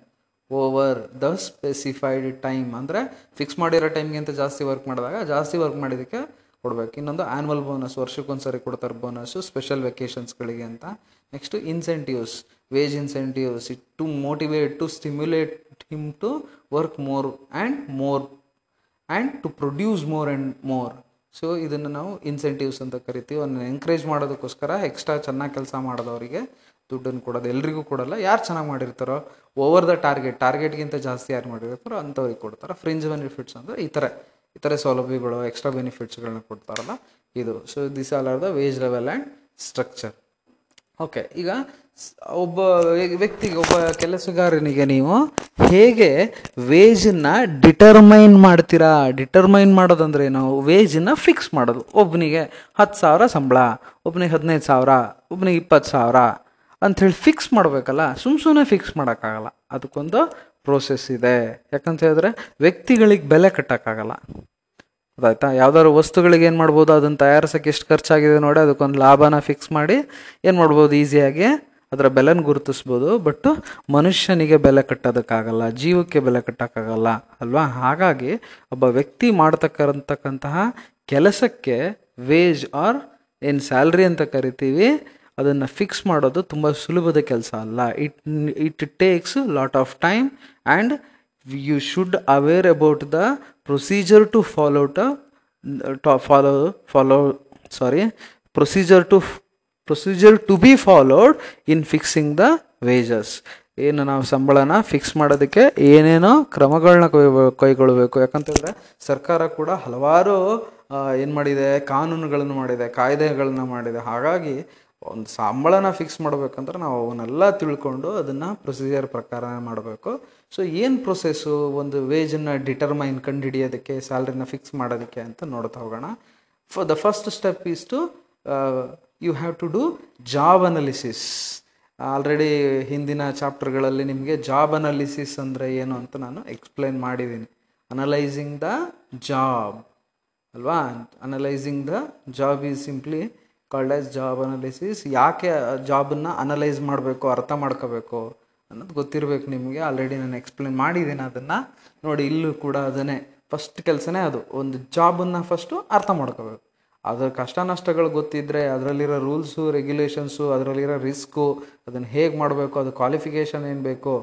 over the specified time ಅಂದರೆ ಫಿಕ್ಸ್ ಮಾಡಿರೋ ಟೈಮ್ಗಿಂತ ಜಾಸ್ತಿ ವರ್ಕ್ ಮಾಡಿದಾಗ ಜಾಸ್ತಿ ವರ್ಕ್ ಮಾಡಿದ್ದಕ್ಕೆ ಕೊಡಬೇಕು ಇನ್ನೊಂದು ಆ್ಯನ್ವಲ್ ಬೋನಸ್ ವರ್ಷಕ್ಕೊಂದ್ಸರಿ ಕೊಡ್ತಾರೆ ಬೋನಸ್ಸು ಸ್ಪೆಷಲ್ ವೆಕೇಷನ್ಸ್ಗಳಿಗೆ ಅಂತ next incentives wage incentives it, to motivate to stimulate him to work more and more and to produce more and more so ಇದನ್ನು ನಾವು ಇನ್ಸೆಂಟಿವ್ಸ್ ಅಂತ ಕರಿತೀವಿ ಅವನ್ನ ಎನ್ಕರೇಜ್ ಮಾಡೋದಕ್ಕೋಸ್ಕರ ಎಕ್ಸ್ಟ್ರಾ ಚೆನ್ನಾಗಿ ಕೆಲಸ ಮಾಡೋದವರಿಗೆ ದುಡ್ಡನ್ನು ಕೊಡೋದು ಎಲ್ರಿಗೂ ಕೊಡಲ್ಲ ಯಾರು ಚೆನ್ನಾಗಿ ಮಾಡಿರ್ತಾರೋ ಓವರ್ ದ ಟಾರ್ಗೆಟ್ ಟಾರ್ಗೆಟ್ಗಿಂತ ಜಾಸ್ತಿ ಯಾರು ಮಾಡಿರ್ತಾರೋ ಅಂಥವ್ರಿಗೆ ಕೊಡ್ತಾರೆ ಫ್ರಿಂಜ್ ಬೆನಿಫಿಟ್ಸ್ ಅಂದರೆ ಈ ಥರ ಸೌಲಭ್ಯಗಳು ಎಕ್ಸ್ಟ್ರಾ ಬೆನಿಫಿಟ್ಸ್ಗಳನ್ನ ಕೊಡ್ತಾರಲ್ಲ ಇದು so this all are the wage level and structure okay ಈಗ ಒಬ್ಬ ವ್ಯಕ್ತಿಗೆ ಒಬ್ಬ ಕೆಲಸಗಾರನಿಗೆ ನೀವು ಹೇಗೆ ವೇಜನ್ನ ಡಿಟರ್ಮೈನ್ ಮಾಡ್ತೀರಾ ಡಿಟರ್ಮೈನ್ ಮಾಡೋದಂದ್ರೆ ನಾವು ವೇಜನ್ನ ಫಿಕ್ಸ್ ಮಾಡೋದು ಒಬ್ಬನಿಗೆ ಹತ್ತು ಸಾವಿರ ಸಂಬಳ ಒಬ್ಬನಿಗೆ ಹದಿನೈದು ಸಾವಿರ ಒಬ್ಬನಿಗೆ ಇಪ್ಪತ್ತು ಸಾವಿರ ಅಂಥೇಳಿ ಫಿಕ್ಸ್ ಮಾಡಬೇಕಲ್ಲ ಸುಮ್ಮ ಸುಮ್ಮನೆ ಫಿಕ್ಸ್ ಮಾಡೋಕ್ಕಾಗಲ್ಲ ಅದಕ್ಕೊಂದು ಪ್ರೋಸೆಸ್ ಇದೆ ಯಾಕಂತ ಹೇಳಿದ್ರೆ ವ್ಯಕ್ತಿಗಳಿಗೆ ಬೆಲೆ ಕಟ್ಟೋಕ್ಕಾಗಲ್ಲ ಅದಾಯ್ತಾ ಯಾವ್ದಾದ್ರು ವಸ್ತುಗಳಿಗೆ ಏನು ಮಾಡ್ಬೋದು ಅದನ್ನು ತಯಾರಿಸೋಕೆ ಎಷ್ಟು ಖರ್ಚಾಗಿದೆ ನೋಡಿ ಅದಕ್ಕೊಂದು ಲಾಭನ ಫಿಕ್ಸ್ ಮಾಡಿ ಏನು ಮಾಡ್ಬೋದು ಈಸಿಯಾಗಿ ಅದರ ಬೆಲೆನ ಗುರುತಿಸ್ಬೋದು ಬಟ್ ಮನುಷ್ಯನಿಗೆ ಬೆಲೆ ಕಟ್ಟೋದಕ್ಕಾಗಲ್ಲ ಜೀವಕ್ಕೆ ಬೆಲೆ ಕಟ್ಟೋಕ್ಕಾಗಲ್ಲ ಅಲ್ವಾ ಹಾಗಾಗಿ ಒಬ್ಬ ವ್ಯಕ್ತಿ ಮಾಡ್ತಕ್ಕಂತಹ ಕೆಲಸಕ್ಕೆ ವೇಜ್ ಆರ್ ಏನು ಸ್ಯಾಲ್ರಿ ಅಂತ ಕರಿತೀವಿ ಅದನ್ನು ಫಿಕ್ಸ್ ಮಾಡೋದು ತುಂಬ ಸುಲಭದ ಕೆಲಸ ಅಲ್ಲ it it takes lot of time and you should aware about the procedure to follow to follow follow sorry procedure to procedure to be followed in fixing the wages ಏನು ನಾವು ಸಂಬಳನ ಫಿಕ್ಸ್ ಮಾಡೋದಕ್ಕೆ ಏನೇನೋ ಕ್ರಮಗಳನ್ನ ಕೈ ಕೈಗೊಳ್ಳಬೇಕು ಯಾಕಂತಂದರೆ ಸರ್ಕಾರ ಕೂಡ ಹಲವಾರು ಏನು ಮಾಡಿದೆ ಕಾನೂನುಗಳನ್ನು ಮಾಡಿದೆ ಕಾಯ್ದೆಗಳನ್ನ ಮಾಡಿದೆ ಹಾಗಾಗಿ ಒಂದು ಸಂಬಳನ ಫಿಕ್ಸ್ ಮಾಡಬೇಕಂದ್ರೆ ನಾವು ಅವನ್ನೆಲ್ಲ ತಿಳ್ಕೊಂಡು ಅದನ್ನು ಪ್ರೊಸೀಜರ್ ಪ್ರಕಾರ ಮಾಡಬೇಕು ಸೊ ಏನು ಪ್ರೊಸೆಸ್ಸು ಒಂದು ವೇಜನ್ನ ಡಿಟರ್ಮೈನ್ ಕಂಡು ಹಿಡಿಯೋದಕ್ಕೆ ಸ್ಯಾಲ್ರಿನ ಫಿಕ್ಸ್ ಮಾಡೋದಕ್ಕೆ ಅಂತ ನೋಡ್ತಾ ಹೋಗೋಣ ಫ the first step is to you have to do job analysis already ಹಿಂದಿನ ಚಾಪ್ಟರ್ಗಳಲ್ಲಿ ನಿಮಗೆ ಜಾಬ್ ಅನಲಿಸಿಸ್ ಅಂದರೆ ಏನು ಅಂತ ನಾನು ಎಕ್ಸ್ಪ್ಲೈನ್ ಮಾಡಿದ್ದೀನಿ ಅನಲೈಸಿಂಗ್ ದ ಜಾಬ್ ಅಲ್ವಾ analysing the job is simply called as job analysis ಯಾಕೆ ಜಾಬನ್ನು ಅನಲೈಸ್ ಮಾಡಬೇಕು ಅರ್ಥ ಮಾಡ್ಕೋಬೇಕು ಅನ್ನೋದು ಗೊತ್ತಿರಬೇಕು ನಿಮಗೆ ಆಲ್ರೆಡಿ ನಾನು ಎಕ್ಸ್ಪ್ಲೇನ್ ಮಾಡಿದ್ದೀನಿ ಅದನ್ನು ನೋಡಿ ಇಲ್ಲೂ ಕೂಡ ಅದನ್ನೇ ಫಸ್ಟ್ ಕೆಲಸನೇ ಅದು ಒಂದು ಜಾಬನ್ನು ಫಸ್ಟು ಅರ್ಥ ಮಾಡ್ಕೋಬೇಕು ಅದರ ಕಷ್ಟ ನಷ್ಟಗಳು ಗೊತ್ತಿದ್ದರೆ ಅದರಲ್ಲಿರೋ ರೂಲ್ಸು ರೆಗ್ಯುಲೇಷನ್ಸು ಅದರಲ್ಲಿರೋ ರಿಸ್ಕು ಅದನ್ನು ಹೇಗೆ ಮಾಡಬೇಕು ಅದು ಕ್ವಾಲಿಫಿಕೇಷನ್ ಏನು ಬೇಕು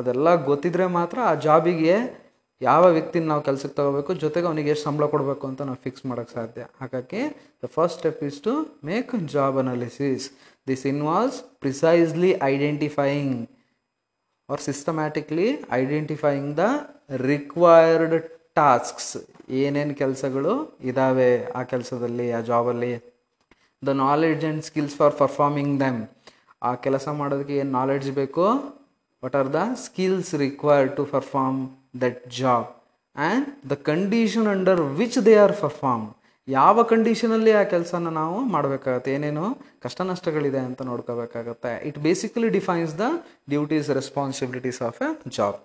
ಅದೆಲ್ಲ ಗೊತ್ತಿದ್ದರೆ ಮಾತ್ರ ಆ ಜಾಬಿಗೆ ಯಾವ ವ್ಯಕ್ತಿನ ನಾವು ಕೆಲಸಕ್ಕೆ ತಗೋಬೇಕು ಜೊತೆಗೆ ಅವನಿಗೆ ಎಷ್ಟು ಸಂಬಳ ಕೊಡಬೇಕು ಅಂತ ನಾವು ಫಿಕ್ಸ್ ಮಾಡೋಕ್ಕೆ ಸಾಧ್ಯ ಹಾಗಾಗಿ the first step is to make job analysis this involves precisely identifying or systematically identifying the required tasks ಏನೇನು ಕೆಲಸಗಳು ಇದ್ದಾವೆ ಆ ಕೆಲಸದಲ್ಲಿ ಆ ಜಾಬಲ್ಲಿ the knowledge and skills for performing them ಆ ಕೆಲಸ ಮಾಡೋದಕ್ಕೆ ಏನು ನಾಲೆಡ್ಜ್ ಬೇಕು what are the skills required to perform that job and the condition under which they are perform ಯಾವ ಕಂಡೀಷನಲ್ಲಿ ಆ ಕೆಲಸನ ನಾವು ಮಾಡಬೇಕಾಗತ್ತೆ ಏನೇನು ಕಷ್ಟ ನಷ್ಟಗಳಿದೆ ಅಂತ ನೋಡ್ಕೋಬೇಕಾಗತ್ತೆ it basically defines the duties responsibilities of a job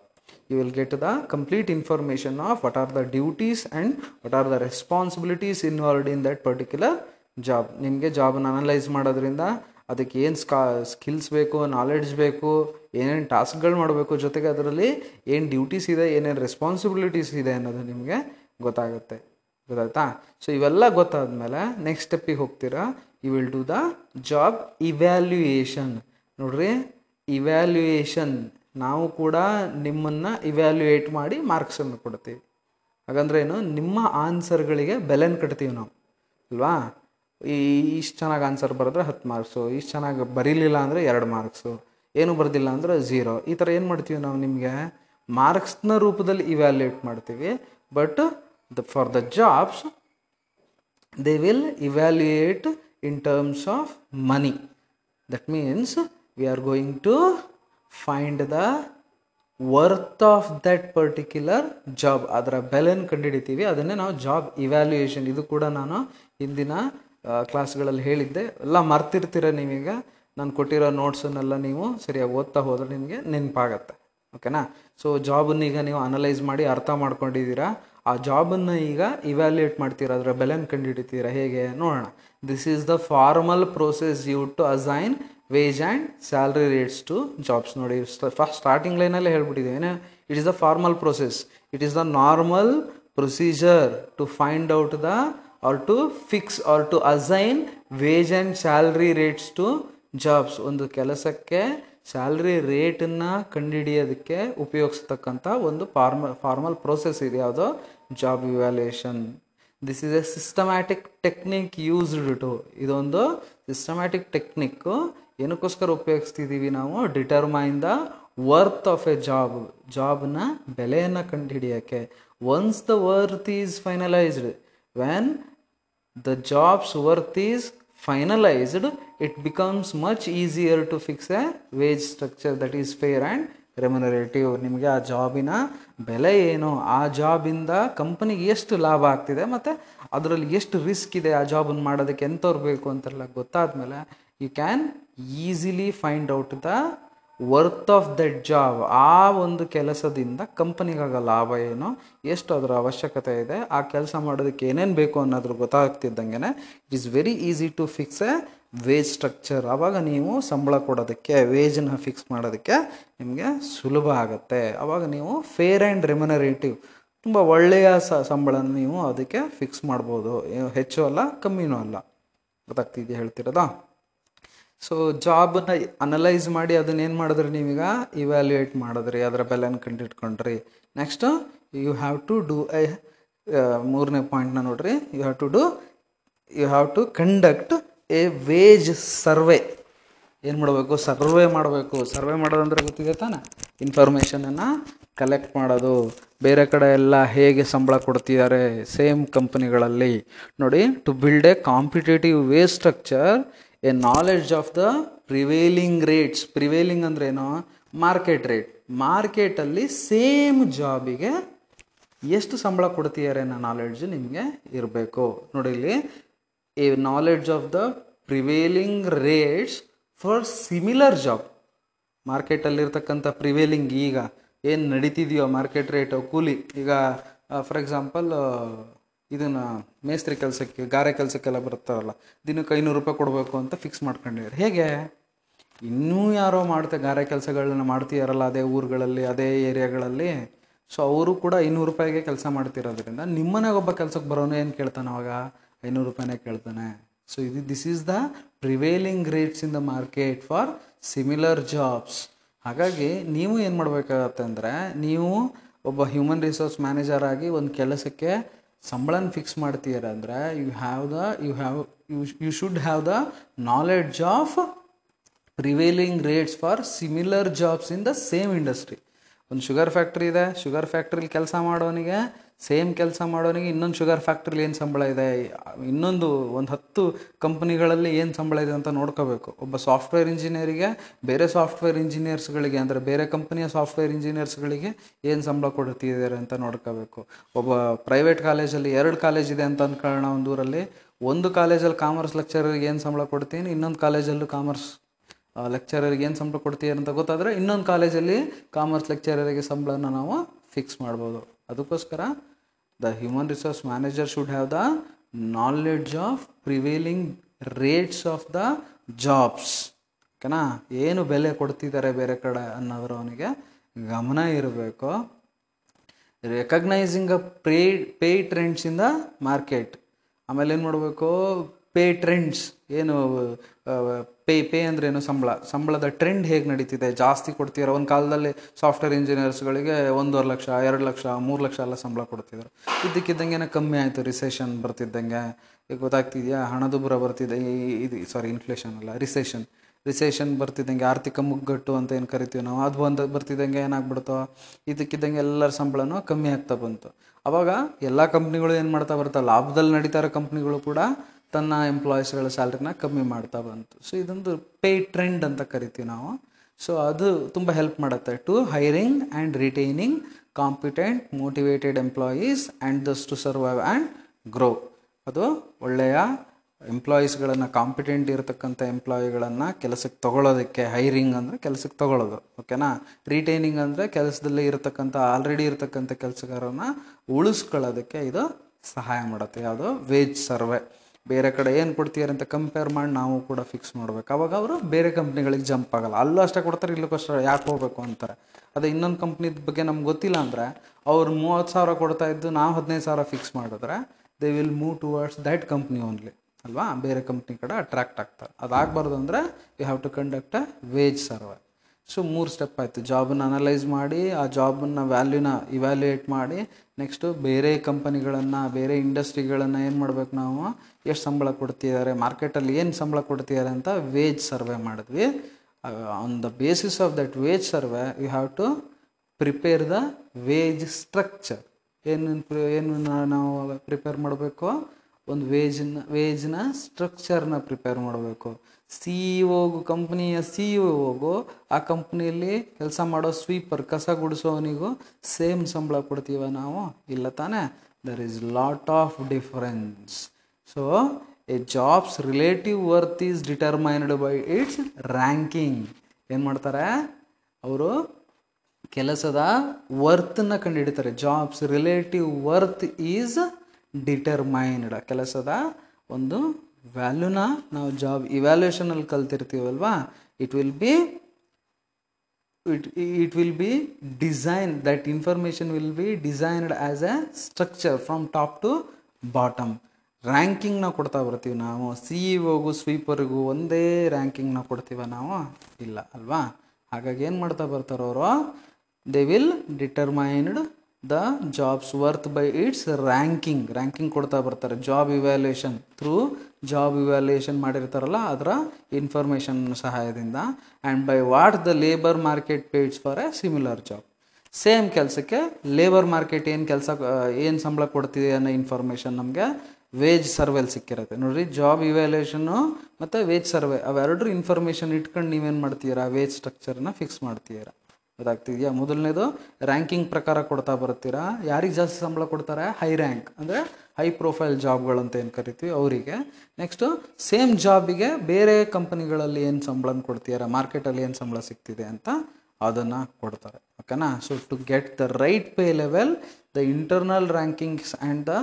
you will get the complete information of what are the duties and what are the responsibilities involved in that particular job ನಿಮಗೆ ಜಾಬ್ನ ಅನಲೈಸ್ ಮಾಡೋದ್ರಿಂದ ಅದಕ್ಕೆ ಏನು ಸ್ಕಾ skills ಬೇಕು knowledge ಬೇಕು ಏನೇನು ಟಾಸ್ಕ್ಗಳು ಮಾಡಬೇಕು ಜೊತೆಗೆ ಅದರಲ್ಲಿ ಏನು ಡ್ಯೂಟೀಸ್ ಇದೆ ಏನೇನು ರೆಸ್ಪಾನ್ಸಿಬಿಲಿಟೀಸ್ ಇದೆ ಅನ್ನೋದು ನಿಮಗೆ ಗೊತ್ತಾಗುತ್ತೆ ಗೊತ್ತಾಯ್ತಾ ಸೊ ಇವೆಲ್ಲ ಗೊತ್ತಾದ ಮೇಲೆ ನೆಕ್ಸ್ಟ್ ಸ್ಟೆಪ್ಪಿಗೆ ಹೋಗ್ತೀರಾ you will do the job evaluation ನೋಡ್ರಿ ಇವ್ಯಾಲ್ಯೂಯೇಷನ್ ನಾವು ಕೂಡ ನಿಮ್ಮನ್ನು ಇವ್ಯಾಲ್ಯುಯೇಟ್ ಮಾಡಿ ಮಾರ್ಕ್ಸನ್ನು ಕೊಡ್ತೀವಿ ಹಾಗಂದ್ರೆ ಏನು ನಿಮ್ಮ ಆನ್ಸರ್ಗಳಿಗೆ ಬೆಲೆನ್ ಕಟ್ತೀವಿ ನಾವು ಅಲ್ವಾ ಈ ಇಷ್ಟು ಚೆನ್ನಾಗಿ ಆನ್ಸರ್ ಬರೆದ್ರೆ ಹತ್ತು ಮಾರ್ಕ್ಸು ಇಷ್ಟು ಚೆನ್ನಾಗಿ ಬರೀಲಿಲ್ಲ ಅಂದರೆ ಎರಡು ಮಾರ್ಕ್ಸು ಏನು ಬರೆದಿಲ್ಲ ಅಂದರೆ ಝೀರೋ ಈ ಥರ ಏನು ಮಾಡ್ತೀವಿ ನಾವು ನಿಮಗೆ ಮಾರ್ಕ್ಸ್ನ ರೂಪದಲ್ಲಿ ಇವ್ಯಾಲ್ಯೂಯೇಟ್ ಮಾಡ್ತೀವಿ but the for the jobs they will evaluate in terms of money that means we are going to find the worth of that particular job ಅದರ ಬೆಲೆಯನ್ನು ಕಂಡುಹಿಡಿತೀವಿ ಅದನ್ನೇ ನಾವು ಜಾಬ್ ಇವ್ಯಾಲ್ಯೂಯೇಷನ್ ಇದು ಕೂಡ ನಾನು ಹಿಂದಿನ ಕ್ಲಾಸ್ಗಳಲ್ಲಿ ಹೇಳಿದ್ದೆ ಎಲ್ಲ ಮರ್ತಿರ್ತೀರ ನೀವೀಗ ನಾನು ಕೊಟ್ಟಿರೋ ನೋಟ್ಸನ್ನೆಲ್ಲ ನೀವು ಸರಿಯಾಗಿ ಓದ್ತಾ ಹೋದರೆ ನಿಮಗೆ ನೆನಪಾಗತ್ತೆ ಓಕೆನಾ ಸೊ ಜಾಬನ್ನು ಈಗ ನೀವು ಅನಲೈಸ್ ಮಾಡಿ ಅರ್ಥ ಮಾಡ್ಕೊಂಡಿದ್ದೀರಾ ಆ ಜಾಬನ್ನು ಈಗ ಇವ್ಯಾಲ್ಯೂಯೇಟ್ ಮಾಡ್ತೀರಾ ಅದರ ಬೆಲೆನ ಕಂಡುಹಿಡಿತೀರಾ ಹೇಗೆ ನೋಡೋಣ this is the formal process you to assign wage and salary rates to jobs ನೋಡಿ ಫಸ್ಟ್ ಸ್ಟಾರ್ಟಿಂಗ್ ಲೈನಲ್ಲೇ ಹೇಳ್ಬಿಟ್ಟಿದ್ದೀವಿ ಏನೇ it is the formal process it is the normal procedure to find out the or to fix or to assign wage and salary rates to jobs ಒಂದು ಕೆಲಸಕ್ಕೆ salary ರೇಟನ್ನು ಕಂಡುಹಿಡಿಯೋದಕ್ಕೆ ಉಪಯೋಗಿಸ್ತಕ್ಕಂಥ ಒಂದು farm formal process ಇದೆ ಯಾವುದೋ job evaluation this is a systematic technique used to ಇದೊಂದು systematic technique ಏನಕ್ಕೋಸ್ಕರ ಉಪಯೋಗಿಸ್ತಿದ್ದೀವಿ ನಾವು determine the worth of a job ಜಾಬ್ನ ಬೆಲೆಯನ್ನು ಕಂಡುಹಿಡಿಯೋಕ್ಕೆ once the worth is finalised when the jobs worth is finalised it becomes much easier to fix a wage structure that is fair and remunerative ನಿಮಗೆ ಆ ಜಾಬಿನ ಬೆಲೆ ಏನು ಆ ಜಾಬಿಂದ ಕಂಪನಿಗೆ ಎಷ್ಟು ಲಾಭ ಆಗ್ತಿದೆ ಮತ್ತು ಅದರಲ್ಲಿ ಎಷ್ಟು ರಿಸ್ಕ್ ಇದೆ ಆ ಜಾಬನ್ನು ಮಾಡೋದಕ್ಕೆ ಎಂಥವ್ರು ಬೇಕು ಅಂತೆಲ್ಲ ಗೊತ್ತಾದ ಮೇಲೆ you can easily find out the worth of that job ಆ ಒಂದು ಕೆಲಸದಿಂದ ಕಂಪನಿಗಾಗೋ ಲಾಭ ಏನೋ ಎಷ್ಟು ಅದರ ಅವಶ್ಯಕತೆ ಇದೆ ಆ ಕೆಲಸ ಮಾಡೋದಕ್ಕೆ ಏನೇನು ಬೇಕು ಅನ್ನೋದ್ರ ಗೊತ್ತಾಗ್ತಿದ್ದಂಗೆ it is very easy to fix a wage structure ಆವಾಗ ನೀವು ಸಂಬಳ ಕೊಡೋದಕ್ಕೆ ವೇಜನ್ನು ಫಿಕ್ಸ್ ಮಾಡೋದಕ್ಕೆ ನಿಮಗೆ ಸುಲಭ ಆಗುತ್ತೆ ಆವಾಗ ನೀವು ಫೇರ್ ಆ್ಯಂಡ್ ರೆಮ್ಯುನರೇಟಿವ್ ತುಂಬ ಒಳ್ಳೆಯ ಸ ಸಂಬಳನ ನೀವು ಅದಕ್ಕೆ ಫಿಕ್ಸ್ ಮಾಡ್ಬೋದು ಹೆಚ್ಚು ಅಲ್ಲ ಕಮ್ಮಿನೂ ಅಲ್ಲ ಗೊತ್ತಾಗ್ತಿದೆಯಾ ಹೇಳ್ತಿರೋದಾ ಸೊ ಜಾಬನ್ನು ಅನಲೈಸ್ ಮಾಡಿ ಅದನ್ನೇನು ಮಾಡಿದ್ರಿ ನೀವೀಗ ಇವ್ಯಾಲ್ಯೂಯೇಟ್ ಮಾಡಿದ್ರಿ ಅದರ ಬೆಲೆನ ಕಂಡಿಟ್ಕೊಂಡ್ರಿ next you have to do I ಮೂರನೇ ಪಾಯಿಂಟ್ನ ನೋಡ್ರಿ you have to do you have to conduct a wage survey ಏನು ಮಾಡಬೇಕು ಸರ್ವೆ ಮಾಡಬೇಕು ಸರ್ವೆ ಮಾಡೋದಂದ್ರೆ ಗೊತ್ತಿದೆ ತಾನೆ ಇನ್ಫಾರ್ಮೇಷನನ್ನು ಕಲೆಕ್ಟ್ ಮಾಡೋದು ಬೇರೆ ಕಡೆ ಎಲ್ಲ ಹೇಗೆ ಸಂಬಳ ಕೊಡ್ತಿದ್ದಾರೆ ಸೇಮ್ ಕಂಪ್ನಿಗಳಲ್ಲಿ ನೋಡಿ to build a competitive wage structure a knowledge of the prevailing rates prevailing ಏನು ಮಾರ್ಕೆಟ್ ರೇಟ್ ಮಾರ್ಕೆಟಲ್ಲಿ ಸೇಮ್ ಜಾಬಿಗೆ ಎಷ್ಟು ಸಂಬಳ ಕೊಡ್ತೀಯಾರೆ ಅನ್ನೋ ನಾಲೆಡ್ಜ್ ನಿಮಗೆ ಇರಬೇಕು ನೋಡಿ ಇಲ್ಲಿ a knowledge of the prevailing rates for similar job ಮಾರ್ಕೆಟಲ್ಲಿರ್ತಕ್ಕಂಥ prevailing ಈಗ ಏನು ನಡೀತಿದೆಯೋ ಮಾರ್ಕೆಟ್ ರೇಟು ಕೂಲಿ ಈಗ ಫಾರ್ ಎಕ್ಸಾಂಪಲ್ ಇದನ್ನು ಮೇಸ್ತ್ರಿ ಕೆಲಸಕ್ಕೆ ಗಾರೆ ಕೆಲಸಕ್ಕೆಲ್ಲ ಬರ್ತಾರಲ್ಲ ದಿನಕ್ಕೆ ಐನೂರು ರೂಪಾಯಿ ಕೊಡಬೇಕು ಅಂತ ಫಿಕ್ಸ್ ಮಾಡ್ಕೊಂಡಿದ್ದಾರೆ ಹೇಗೆ ಇನ್ನೂ ಯಾರೋ ಮಾಡ್ತಾ ಗಾರೆ ಕೆಲಸಗಳನ್ನ ಮಾಡ್ತೀಯಾರಲ್ಲ ಅದೇ ಊರುಗಳಲ್ಲಿ ಅದೇ ಏರಿಯಾಗಳಲ್ಲಿ ಸೊ ಅವರು ಕೂಡ ಐನೂರು ರೂಪಾಯಿಗೆ ಕೆಲಸ ಮಾಡ್ತಿರೋದ್ರಿಂದ ನಿಮ್ಮನೆ ಒಬ್ಬ ಕೆಲಸಕ್ಕೆ ಬರೋನು ಏನು ಕೇಳ್ತಾನೆ ಅವಾಗ ಐನೂರು ರೂಪಾಯಿನೇ ಕೇಳ್ತಾನೆ ಸೊ ಇದು this is the prevailing rates in the market for similar jobs ಹಾಗಾಗಿ ನೀವು ಏನು ಮಾಡಬೇಕಾಗತ್ತೆ ಅಂದರೆ ನೀವು ಒಬ್ಬ ಹ್ಯೂಮನ್ ರಿಸೋರ್ಸ್ ಮ್ಯಾನೇಜರ್ ಆಗಿ ಒಂದು ಕೆಲಸಕ್ಕೆ ಸಂಬಳನ ಫಿಕ್ಸ್ ಮಾಡ್ತೀರ you have the you have you you should have the knowledge of prevailing rates for similar jobs in the same industry ಒಂದು ಶುಗರ್ ಫ್ಯಾಕ್ಟ್ರಿ ಇದೆ ಶುಗರ್ ಫ್ಯಾಕ್ಟ್ರಿಲಿ ಕೆಲಸ ಮಾಡೋನಿಗೆ ಸೇಮ್ ಕೆಲಸ ಮಾಡೋನಿಗೆ ಇನ್ನೊಂದು ಶುಗರ್ ಫ್ಯಾಕ್ಟ್ರಿಲಿ ಏನು ಸಂಬಳ ಇದೆ ಇನ್ನೊಂದು ಒಂದು ಹತ್ತು ಕಂಪ್ನಿಗಳಲ್ಲಿ ಏನು ಸಂಬಳ ಇದೆ ಅಂತ ನೋಡ್ಕೋಬೇಕು ಒಬ್ಬ ಸಾಫ್ಟ್ವೇರ್ ಇಂಜಿನಿಯರಿಗೆ ಬೇರೆ ಸಾಫ್ಟ್ವೇರ್ ಇಂಜಿನಿಯರ್ಸ್ಗಳಿಗೆ ಅಂದರೆ ಬೇರೆ ಕಂಪ್ನಿಯ ಸಾಫ್ಟ್ವೇರ್ ಇಂಜಿನಿಯರ್ಸ್ಗಳಿಗೆ ಏನು ಸಂಬಳ ಕೊಡ್ತಿದ್ದಾರೆ ಅಂತ ನೋಡ್ಕೋಬೇಕು ಒಬ್ಬ ಪ್ರೈವೇಟ್ ಕಾಲೇಜಲ್ಲಿ ಎರಡು ಕಾಲೇಜ್ ಇದೆ ಅಂತ ಅಂದ್ಕೊಳ್ಳೋಣ ಒಂದು ಊರಲ್ಲಿ ಒಂದು ಕಾಲೇಜಲ್ಲಿ ಕಾಮರ್ಸ್ ಲೆಕ್ಚರರಿಗೆ ಏನು ಸಂಬಳ ಕೊಡ್ತೀನಿ ಇನ್ನೊಂದು ಕಾಲೇಜಲ್ಲೂ ಕಾಮರ್ಸ್ ಲೆಕ್ಚರರಿಗೆ ಏನು ಸಂಬಳ ಕೊಡ್ತೀಯ ಅಂತ ಗೊತ್ತಾದರೆ ಇನ್ನೊಂದು ಕಾಲೇಜಲ್ಲಿ ಕಾಮರ್ಸ್ ಲೆಕ್ಚರರಿಗೆ ಸಂಬಳನ ನಾವು ಫಿಕ್ಸ್ ಮಾಡ್ಬೋದು ಅದಕ್ಕೋಸ್ಕರ the human resource manager should have the knowledge of prevailing rates of the jobs ಓಕೆನಾ ಏನು ಬೆಲೆ ಕೊಡ್ತಿದ್ದಾರೆ ಬೇರೆ ಕಡೆ ಅನ್ನೋದ್ರ ಅವನಿಗೆ ಗಮನ ಇರಬೇಕು recognising a pay pay trends ಇಂದ ಮಾರ್ಕೆಟ್ ಆಮೇಲೆ ಏನು ಮಾಡಬೇಕು ಪೇ ಟ್ರೆಂಡ್ಸ್ ಏನು ಪೇ ಪೇ ಅಂದ್ರೇನು ಸಂಬಳ ಸಂಬಳದ ಟ್ರೆಂಡ್ ಹೇಗೆ ನಡೀತಿದೆ ಜಾಸ್ತಿ ಕೊಡ್ತಿದ್ರು ಒಂದು ಕಾಲದಲ್ಲಿ ಸಾಫ್ಟ್ವೇರ್ ಇಂಜಿನಿಯರ್ಸ್ಗಳಿಗೆ ಒಂದೂವರೆ ಲಕ್ಷ ಎರಡು ಲಕ್ಷ ಮೂರು ಲಕ್ಷ ಎಲ್ಲ ಸಂಬಳ ಕೊಡ್ತಿದ್ರು ಇದ್ದಕ್ಕಿದ್ದಂಗೆ ಕಮ್ಮಿ ಆಯಿತು ರಿಸೆಷನ್ ಬರ್ತಿದ್ದಂಗೆ ಈಗ ಗೊತ್ತಾಗ್ತಿದೆಯಾ ಹಣದುಬ್ಬರ ಬರ್ತಿದೆ ಈ ಇದು ಸಾರಿ ಇನ್ಫ್ಲೇಷನ್ ಅಲ್ಲ ರಿಸೆಷನ್ ರಿಸೆಷನ್ ಬರ್ತಿದ್ದಂಗೆ ಆರ್ಥಿಕ ಮುಗ್ಗಟ್ಟು ಅಂತ ಏನು ಕರಿತೀವಿ ನಾವು ಅದು ಬಂದ ಬರ್ತಿದ್ದಂಗೆ ಏನಾಗ್ಬಿಡ್ತೋ ಇದಕ್ಕಿದ್ದಂಗೆ ಎಲ್ಲರ ಸಂಬಳನೂ ಕಮ್ಮಿ ಆಗ್ತಾ ಬಂತು ಅವಾಗ ಎಲ್ಲ ಕಂಪ್ನಿಗಳು ಏನು ಮಾಡ್ತಾ ಬರ್ತಾ ಲಾಭದಲ್ಲಿ ನಡೀತಾ ಕಂಪ್ನಿಗಳು ಕೂಡ ತನ್ನ ಎಂಪ್ಲಾಯೀಸ್ಗಳ ಸ್ಯಾಲ್ರಿನ ಕಮ್ಮಿ ಮಾಡ್ತಾ ಬಂತು ಸೊ ಇದೊಂದು ಪೇ ಟ್ರೆಂಡ್ ಅಂತ ಕರಿತೀವಿ ನಾವು ಸೊ ಅದು ತುಂಬ ಹೆಲ್ಪ್ ಮಾಡುತ್ತೆ to hiring and retaining competent motivated employees and thus to survive and grow ಅದು ಒಳ್ಳೆಯ ಎಂಪ್ಲಾಯೀಸ್ಗಳನ್ನು ಕಾಂಪಿಟೆಂಟ್ ಇರತಕ್ಕಂಥ ಎಂಪ್ಲಾಯಿಗಳನ್ನು ಕೆಲಸಕ್ಕೆ ತಗೊಳ್ಳೋದಕ್ಕೆ ಹೈರಿಂಗ್ ಅಂದರೆ ಕೆಲಸಕ್ಕೆ ತೊಗೊಳೋದು ಓಕೆನಾ ರಿಟೈನಿಂಗ್ ಅಂದರೆ ಕೆಲಸದಲ್ಲಿ ಇರತಕ್ಕಂಥ ಆಲ್ರೆಡಿ ಇರತಕ್ಕಂಥ ಕೆಲಸಗಾರರನ್ನ ಉಳಿಸ್ಕೊಳ್ಳೋದಕ್ಕೆ ಇದು ಸಹಾಯ ಮಾಡುತ್ತೆ ಯಾವುದು ವೇಜ್ ಸರ್ವೆ ಬೇರೆ ಕಡೆ ಏನು ಕೊಡ್ತಿದ್ದಾರೆ ಅಂತ ಕಂಪೇರ್ ಮಾಡಿ ನಾವು ಕೂಡ ಫಿಕ್ಸ್ ಮಾಡ್ಬೇಕು ಆವಾಗ ಅವರು ಬೇರೆ ಕಂಪ್ನಿಗಳಿಗೆ ಜಂಪ್ ಆಗಲ್ಲ ಅಲ್ಲೂ ಅಷ್ಟೇ ಕೊಡ್ತಾರೆ ಇಲ್ಲೂ ಯಾಕೆ ಹೋಗಬೇಕು ಅಂತಾರೆ ಅದೇ ಇನ್ನೊಂದು ಕಂಪ್ನಿದ ಬಗ್ಗೆ ನಮ್ಗೆ ಗೊತ್ತಿಲ್ಲ ಅಂದರೆ ಅವ್ರು ಮೂವತ್ತು ಸಾವಿರ ಕೊಡ್ತಾ ಇದ್ದು ನಾವು ಹದಿನೈದು ಸಾವಿರ ಫಿಕ್ಸ್ ಮಾಡಿದ್ರೆ they will move towards that company only ಅಲ್ವಾ ಬೇರೆ ಕಂಪ್ನಿ ಕಡೆ ಅಟ್ರ್ಯಾಕ್ಟ್ ಆಗ್ತಾರೆ ಅದಾಗಬಾರ್ದು ಅಂದರೆ you have to conduct a wage survey so ಮೂರು ಸ್ಟೆಪ್ ಆಯಿತು ಜಾಬನ್ನು ಅನಲೈಸ್ ಮಾಡಿ ಆ ಜಾಬನ್ನು ವ್ಯಾಲ್ಯೂನ ಇವ್ಯಾಲ್ಯೂಯೇಟ್ ಮಾಡಿ ನೆಕ್ಸ್ಟು ಬೇರೆ ಕಂಪನಿಗಳನ್ನು ಬೇರೆ ಇಂಡಸ್ಟ್ರಿಗಳನ್ನು ಏನು ಮಾಡಬೇಕು ನಾವು ಎಷ್ಟು ಸಂಬಳ ಕೊಡ್ತಿದ್ದಾರೆ ಮಾರ್ಕೆಟಲ್ಲಿ ಏನು ಸಂಬಳ ಕೊಡ್ತಿದ್ದಾರೆ ಅಂತ ವೇಜ್ ಸರ್ವೆ ಮಾಡಿದ್ವಿ on the basis of that wage survey you have to prepare the wage structure ಏನು ಏನು ನಾವು ಪ್ರಿಪೇರ್ ಮಾಡಬೇಕು ಒಂದು ವೇಜಿನ ವೇಜ್ನ ಸ್ಟ್ರಕ್ಚರ್ನ ಪ್ರಿಪೇರ್ ಮಾಡಬೇಕು ಸಿ ಇ ಕಂಪ್ನಿಯ ಸಿ ಇ ಒಗು ಆ ಕಂಪ್ನಿಯಲ್ಲಿ ಕೆಲಸ ಮಾಡೋ ಸ್ವೀಪರ್ ಕಸ ಗುಡಿಸೋವನಿಗೂ ಸೇಮ್ ಸಂಬಳ ಕೊಡ್ತೀವ ನಾವು ಇಲ್ಲ ತಾನೆ there is lot of difference so a jobs relative worth is determined by its ranking ಏನು ಮಾಡ್ತಾರೆ ಅವರು ಕೆಲಸದ ವರ್ತ್ನ ಕಂಡುಹಿಡಿತಾರೆ jobs relative worth is determined ಕೆಲಸದ ಒಂದು ವ್ಯಾಲ್ಯೂನ ನಾವು ಜಾಬ್ ಇವ್ಯಾಲ್ಯೂಯೇಷನಲ್ಲಿ ಕಲ್ತಿರ್ತೀವಲ್ವಾ it will be it it will be design that information will be designed as a structure from top to bottom ರ್ಯಾಂಕಿಂಗ್ನ ಕೊಡ್ತಾ ಬರ್ತೀವಿ ನಾವು ಸಿ ಸ್ವೀಪರ್ಗೂ ಸ್ವೀಪರಿಗೂ ಒಂದೇ ರ್ಯಾಂಕಿಂಗ್ನ ಕೊಡ್ತೀವ ನಾವು ಇಲ್ಲ ಅಲ್ವಾ ಹಾಗಾಗಿ ಏನು ಮಾಡ್ತಾ ಬರ್ತಾರವರು they will determined the jobs worth by its ranking ranking ಕೊಡ್ತಾ ಬರ್ತಾರೆ job evaluation through job evaluation ಮಾಡಿರ್ತಾರಲ್ಲ ಅದರ ಇನ್ಫಾರ್ಮೇಷನ್ ಸಹಾಯದಿಂದ and by what the labour market pays for a similar job same ಕೆಲಸಕ್ಕೆ ಲೇಬರ್ ಮಾರ್ಕೆಟ್ ಏನು ಕೆಲಸ ಏನು ಸಂಬಳ ಕೊಡ್ತಿದೆ ಅನ್ನೋ ಇನ್ಫಾರ್ಮೇಷನ್ ನಮಗೆ ವೇಜ್ ಸರ್ವೆಲ್ ಸಿಕ್ಕಿರುತ್ತೆ ನೋಡಿರಿ ಜಾಬ್ ಇವ್ಯಾಲ್ಯೂಯೇಷನ್ನು ಮತ್ತು ವೇಜ್ ಸರ್ವೆ ಅವೆರಡರ ಇನ್ಫಾರ್ಮೇಷನ್ ಇಟ್ಕೊಂಡು ನೀವೇನು ಮಾಡ್ತೀರಾ ವೇಜ್ ಸ್ಟ್ರಕ್ಚರನ್ನ ಫಿಕ್ಸ್ ಮಾಡ್ತೀರಾ ಗೊತ್ತಾಗ್ತಿದೆಯಾ ಮೊದಲನೇದು ರ್ಯಾಂಕಿಂಗ್ ಪ್ರಕಾರ ಕೊಡ್ತಾ ಬರ್ತೀರಾ ಯಾರಿಗೆ ಜಾಸ್ತಿ ಸಂಬಳ ಕೊಡ್ತಾರೆ ಹೈ ರ್ಯಾಂಕ್ ಅಂದರೆ ಹೈ ಪ್ರೊಫೈಲ್ ಅಂತ ಏನು ಕರಿತೀವಿ ಅವರಿಗೆ ನೆಕ್ಸ್ಟು ಸೇಮ್ ಜಾಬಿಗೆ ಬೇರೆ ಕಂಪನಿಗಳಲ್ಲಿ ಏನು ಸಂಬಳನ ಕೊಡ್ತೀಯಾರ ಮಾರ್ಕೆಟಲ್ಲಿ ಏನು ಸಂಬಳ ಸಿಗ್ತಿದೆ ಅಂತ ಅದನ್ನು ಕೊಡ್ತಾರೆ ಓಕೆನಾ so to get the right pay level the internal rankings and the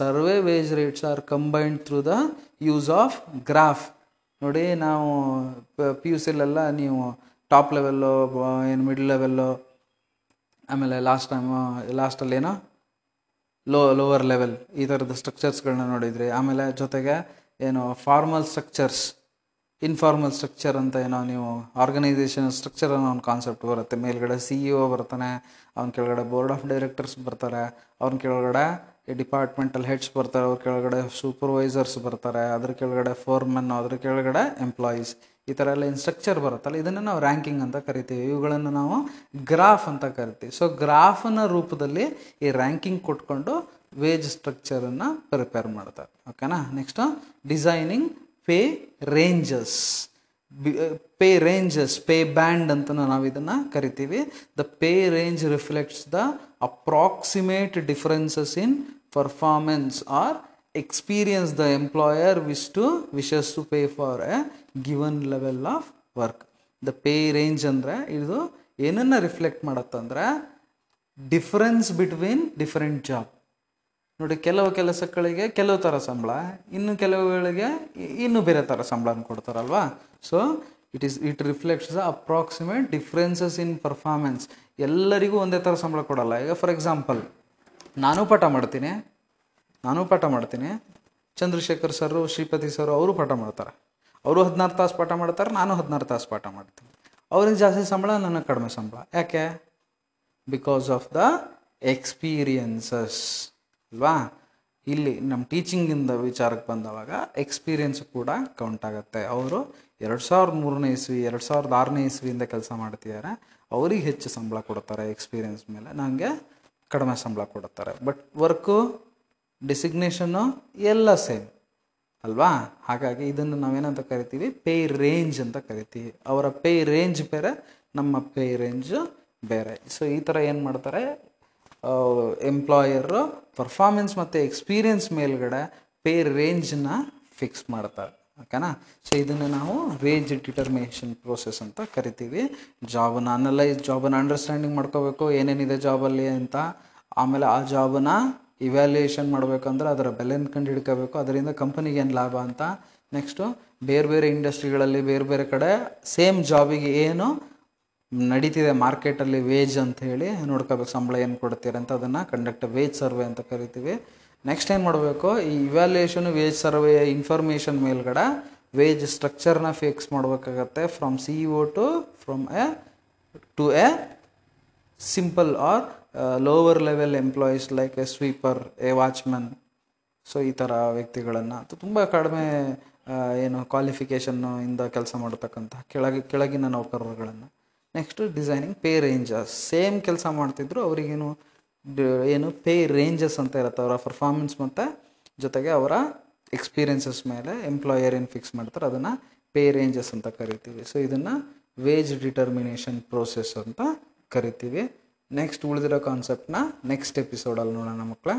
survey wage rates are combined through the use of graph ನೋಡಿ ನಾವು ಪಿ ಯು ಸಿಲೆಲ್ಲ ನೀವು ಟಾಪ್ ಲೆವೆಲ್ಲು ಏನು ಮಿಡ್ಲ್ ಲೆವೆಲ್ಲು ಆಮೇಲೆ ಲಾಸ್ಟ್ ಟೈಮು ಲಾಸ್ಟಲ್ಲಿ ಏನೋ ಲೋ ಲೋವರ್ ಲೆವೆಲ್ ಈ ಥರದ ಸ್ಟ್ರಕ್ಚರ್ಸ್ಗಳನ್ನ ನೋಡಿದ್ರಿ ಆಮೇಲೆ ಜೊತೆಗೆ ಏನು ಫಾರ್ಮಲ್ ಸ್ಟ್ರಕ್ಚರ್ಸ್ ಇನ್ಫಾರ್ಮಲ್ ಸ್ಟ್ರಕ್ಚರ್ ಅಂತ ಏನೋ ನೀವು ಆರ್ಗನೈಸೇಷನ್ ಸ್ಟ್ರಕ್ಚರ್ ಅನ್ನೋ ಒಂದು ಕಾನ್ಸೆಪ್ಟ್ ಬರುತ್ತೆ ಮೇಲ್ಗಡೆ ಸಿ ಇ ಒ ಬರ್ತಾನೆ ಅವ್ನ ಕೆಳಗಡೆ ಬೋರ್ಡ್ ಆಫ್ ಡೈರೆಕ್ಟರ್ಸ್ ಬರ್ತಾರೆ ಅವ್ನ ಕೆಳಗಡೆ ಡಿಪಾರ್ಟ್ಮೆಂಟಲ್ ಹೆಡ್ಸ್ ಬರ್ತಾರೆ ಅವ್ರ ಕೆಳಗಡೆ ಸೂಪರ್ವೈಸರ್ಸ್ ಬರ್ತಾರೆ ಅದ್ರ ಕೆಳಗಡೆ ಫೋರ್ಮೆನ್ ಅದ್ರ ಕೆಳಗಡೆ ಎಂಪ್ಲಾಯೀಸ್ ಈ ಥರ ಎಲ್ಲ ಇನ್ಸ್ಟ್ರಕ್ಚರ್ ಬರುತ್ತಲ್ಲ ಇದನ್ನು ನಾವು ರ್ಯಾಂಕಿಂಗ್ ಅಂತ ಕರಿತೀವಿ ಇವುಗಳನ್ನು ನಾವು ಗ್ರಾಫ್ ಅಂತ ಕರಿತೀವಿ ಸೊ ಗ್ರಾಫ್ನ ರೂಪದಲ್ಲಿ ಈ ರ್ಯಾಂಕಿಂಗ್ ಕೊಟ್ಕೊಂಡು ವೇಜ್ ಸ್ಟ್ರಕ್ಚರನ್ನು ಪ್ರಿಪೇರ್ ಮಾಡ್ತಾರೆ ಓಕೆನಾ next designing pay ranges pay ranges pay band ಅಂತ ನಾವು ಇದನ್ನು ಕರಿತೀವಿ the pay range reflects the approximate differences in performance or experience the employer wish to wishes to pay for a given level of work the pay range ಅಂದರೆ ಇದು ಏನನ್ನು reflect ಮಾಡತ್ತಂದ್ರೆ difference between different job ನೋಡಿ ಕೆಲವು ಕೆಲಸಗಳಿಗೆ ಕೆಲವು ಥರ ಸಂಬಳ ಇನ್ನು ಕೆಲವುಗಳಿಗೆ ಇನ್ನೂ ಬೇರೆ ಥರ ಸಂಬಳನ ಕೊಡ್ತಾರಲ್ವಾ so it is it reflects the approximate differences in performance ಎಲ್ಲರಿಗೂ ಒಂದೇ ಥರ ಸಂಬಳ ಕೊಡಲ್ಲ ಈಗ ಫಾರ್ ಎಕ್ಸಾಂಪಲ್ ನಾನು ಪಾಠ ಮಾಡ್ತೀನಿ ನಾನು ಪಾಠ ಮಾಡ್ತೀನಿ ಚಂದ್ರಶೇಖರ್ ಸರು ಶ್ರೀಪತಿ ಸರು ಅವರು ಪಾಠ ಮಾಡ್ತಾರೆ ಅವರು ಹದಿನಾರು ತಾಸು ಪಾಠ ಮಾಡ್ತಾರೆ ನಾನು ಹದಿನಾರು ತಾಸು ಪಾಠ ಮಾಡ್ತೀನಿ ಅವ್ರಿಗೆ ಜಾಸ್ತಿ ಸಂಬಳ ನನಗೆ ಕಡಿಮೆ ಸಂಬಳ ಯಾಕೆ ಬಿಕಾಸ್ ಆಫ್ ದ ಎಕ್ಸ್ಪೀರಿಯನ್ಸಸ್ ಅಲ್ವಾ ಇಲ್ಲಿ ನಮ್ಮ ಟೀಚಿಂಗಿಂದ ವಿಚಾರಕ್ಕೆ ಬಂದವಾಗ ಎಕ್ಸ್ಪೀರಿಯನ್ಸ್ ಕೂಡ ಕೌಂಟ್ ಆಗುತ್ತೆ ಅವರು ಎರಡು ಸಾವಿರದ ಮೂರನೇ ಇಸ್ವಿ ಎರಡು ಸಾವಿರದ ಆರನೇ ಇಸ್ವಿಯಿಂದ ಕೆಲಸ ಮಾಡ್ತಿದ್ದಾರೆ ಅವ್ರಿಗೆ ಹೆಚ್ಚು ಸಂಬಳ ಕೊಡ್ತಾರೆ ಎಕ್ಸ್ಪೀರಿಯನ್ಸ್ ಮೇಲೆ ನನಗೆ ಕಡಿಮೆ ಸಂಬಳ ಕೊಡುತ್ತಾರೆ ಬಟ್ ವರ್ಕು ಡೆಸಿಗ್ನೇಷನ್ನು ಎಲ್ಲ ಸೇಮ್ ಅಲ್ವಾ ಹಾಗಾಗಿ ಇದನ್ನು ನಾವೇನಂತ ಕರಿತೀವಿ ಪೇ ರೇಂಜ್ ಅಂತ ಕರಿತೀವಿ ಅವರ ಪೇ ರೇಂಜ್ ಬೇರೆ ನಮ್ಮ ಪೇ ರೇಂಜು ಬೇರೆ ಸೊ ಈ ಥರ ಏನು ಮಾಡ್ತಾರೆ ಎಂಪ್ಲಾಯರು ಪರ್ಫಾರ್ಮೆನ್ಸ್ ಮತ್ತು ಎಕ್ಸ್ಪೀರಿಯನ್ಸ್ ಮೇಲ್ಗಡೆ ಪೇ ರೇಂಜನ್ನ ಫಿಕ್ಸ್ ಮಾಡ್ತಾರೆ ಓಕೆನಾ ಸೊ ಇದನ್ನು ನಾವು ರೇಂಜ್ ಡಿಟರ್ಮಿನೇಷನ್ ಪ್ರೋಸೆಸ್ ಅಂತ ಕರಿತೀವಿ ಜಾಬನ್ನ ಅನಲೈಸ್ ಜಾಬನ್ನು ಅಂಡರ್ಸ್ಟ್ಯಾಂಡಿಂಗ್ ಮಾಡ್ಕೋಬೇಕು ಏನೇನಿದೆ ಜಾಬಲ್ಲಿ ಅಂತ ಆಮೇಲೆ ಆ ಜಾಬನ್ನ ಮಾಡಬೇಕು ಮಾಡಬೇಕಂದ್ರೆ ಅದರ ಬೆಲೆನ ಕಂಡು ಹಿಡ್ಕೋಬೇಕು ಅದರಿಂದ ಕಂಪನಿಗೆ ಏನು ಲಾಭ ಅಂತ ನೆಕ್ಸ್ಟು ಬೇರೆ ಬೇರೆ ಇಂಡಸ್ಟ್ರಿಗಳಲ್ಲಿ ಬೇರೆ ಬೇರೆ ಕಡೆ ಸೇಮ್ ಜಾಬಿಗೆ ಏನು ನಡೀತಿದೆ ಮಾರ್ಕೆಟಲ್ಲಿ ವೇಜ್ ಅಂತ ಹೇಳಿ ನೋಡ್ಕೋಬೇಕು ಸಂಬಳ ಏನು ಕೊಡ್ತೀರ ಅಂತ ಅದನ್ನು ಕಂಡಕ್ಟ್ ವೇಜ್ ಸರ್ವೆ ಅಂತ ಕರಿತೀವಿ ನೆಕ್ಸ್ಟ್ ಏನು ಮಾಡಬೇಕು ಈ ಇವ್ಯಾಲ್ಯೂಯೇಷನ್ ವೇಜ್ ಸರ್ವೆ ಇನ್ಫಾರ್ಮೇಷನ್ ಮೇಲ್ಗಡೆ ವೇಜ್ ಸ್ಟ್ರಕ್ಚರ್ನ ಫಿಕ್ಸ್ ಮಾಡಬೇಕಾಗತ್ತೆ from C E to from a to a simple or lower level employees like a sweeper a watchman so ಈ ಥರ ವ್ಯಕ್ತಿಗಳನ್ನು ತುಂಬ ಕಡಿಮೆ ಏನು ಕ್ವಾಲಿಫಿಕೇಷನ್ನು ಇಂದ ಕೆಲಸ ಮಾಡತಕ್ಕಂಥ ಕೆಳಗೆ ಕೆಳಗಿನ ನೌಕರರುಗಳನ್ನು next designing pay ranges same ಕೆಲಸ ಮಾಡ್ತಿದ್ರು ಅವರಿಗೇನು ಏನು ಪೇ ರೇಂಜಸ್ ಅಂತ ಇರುತ್ತೆ ಅವರ ಪರ್ಫಾರ್ಮೆನ್ಸ್ ಮತ್ತು ಜೊತೆಗೆ ಅವರ ಎಕ್ಸ್ಪೀರಿಯೆನ್ಸಸ್ ಮೇಲೆ ಎಂಪ್ಲಾಯರ್ ಏನು ಫಿಕ್ಸ್ ಮಾಡ್ತಾರೆ ಅದನ್ನು ಪೇ ರೇಂಜಸ್ ಅಂತ ಕರಿತೀವಿ ಸೊ ಇದನ್ನು ವೇಜ್ ಡಿಟರ್ಮಿನೇಷನ್ ಪ್ರೋಸೆಸ್ ಅಂತ ಕರಿತೀವಿ ನೆಕ್ಸ್ಟ್ ಉಳಿದಿರೋ ಕಾನ್ಸೆಪ್ಟನ್ನ ನೆಕ್ಸ್ಟ್ ಎಪಿಸೋಡಲ್ಲಿ ನೋಡೋಣ ಮಕ್ಕಳೇ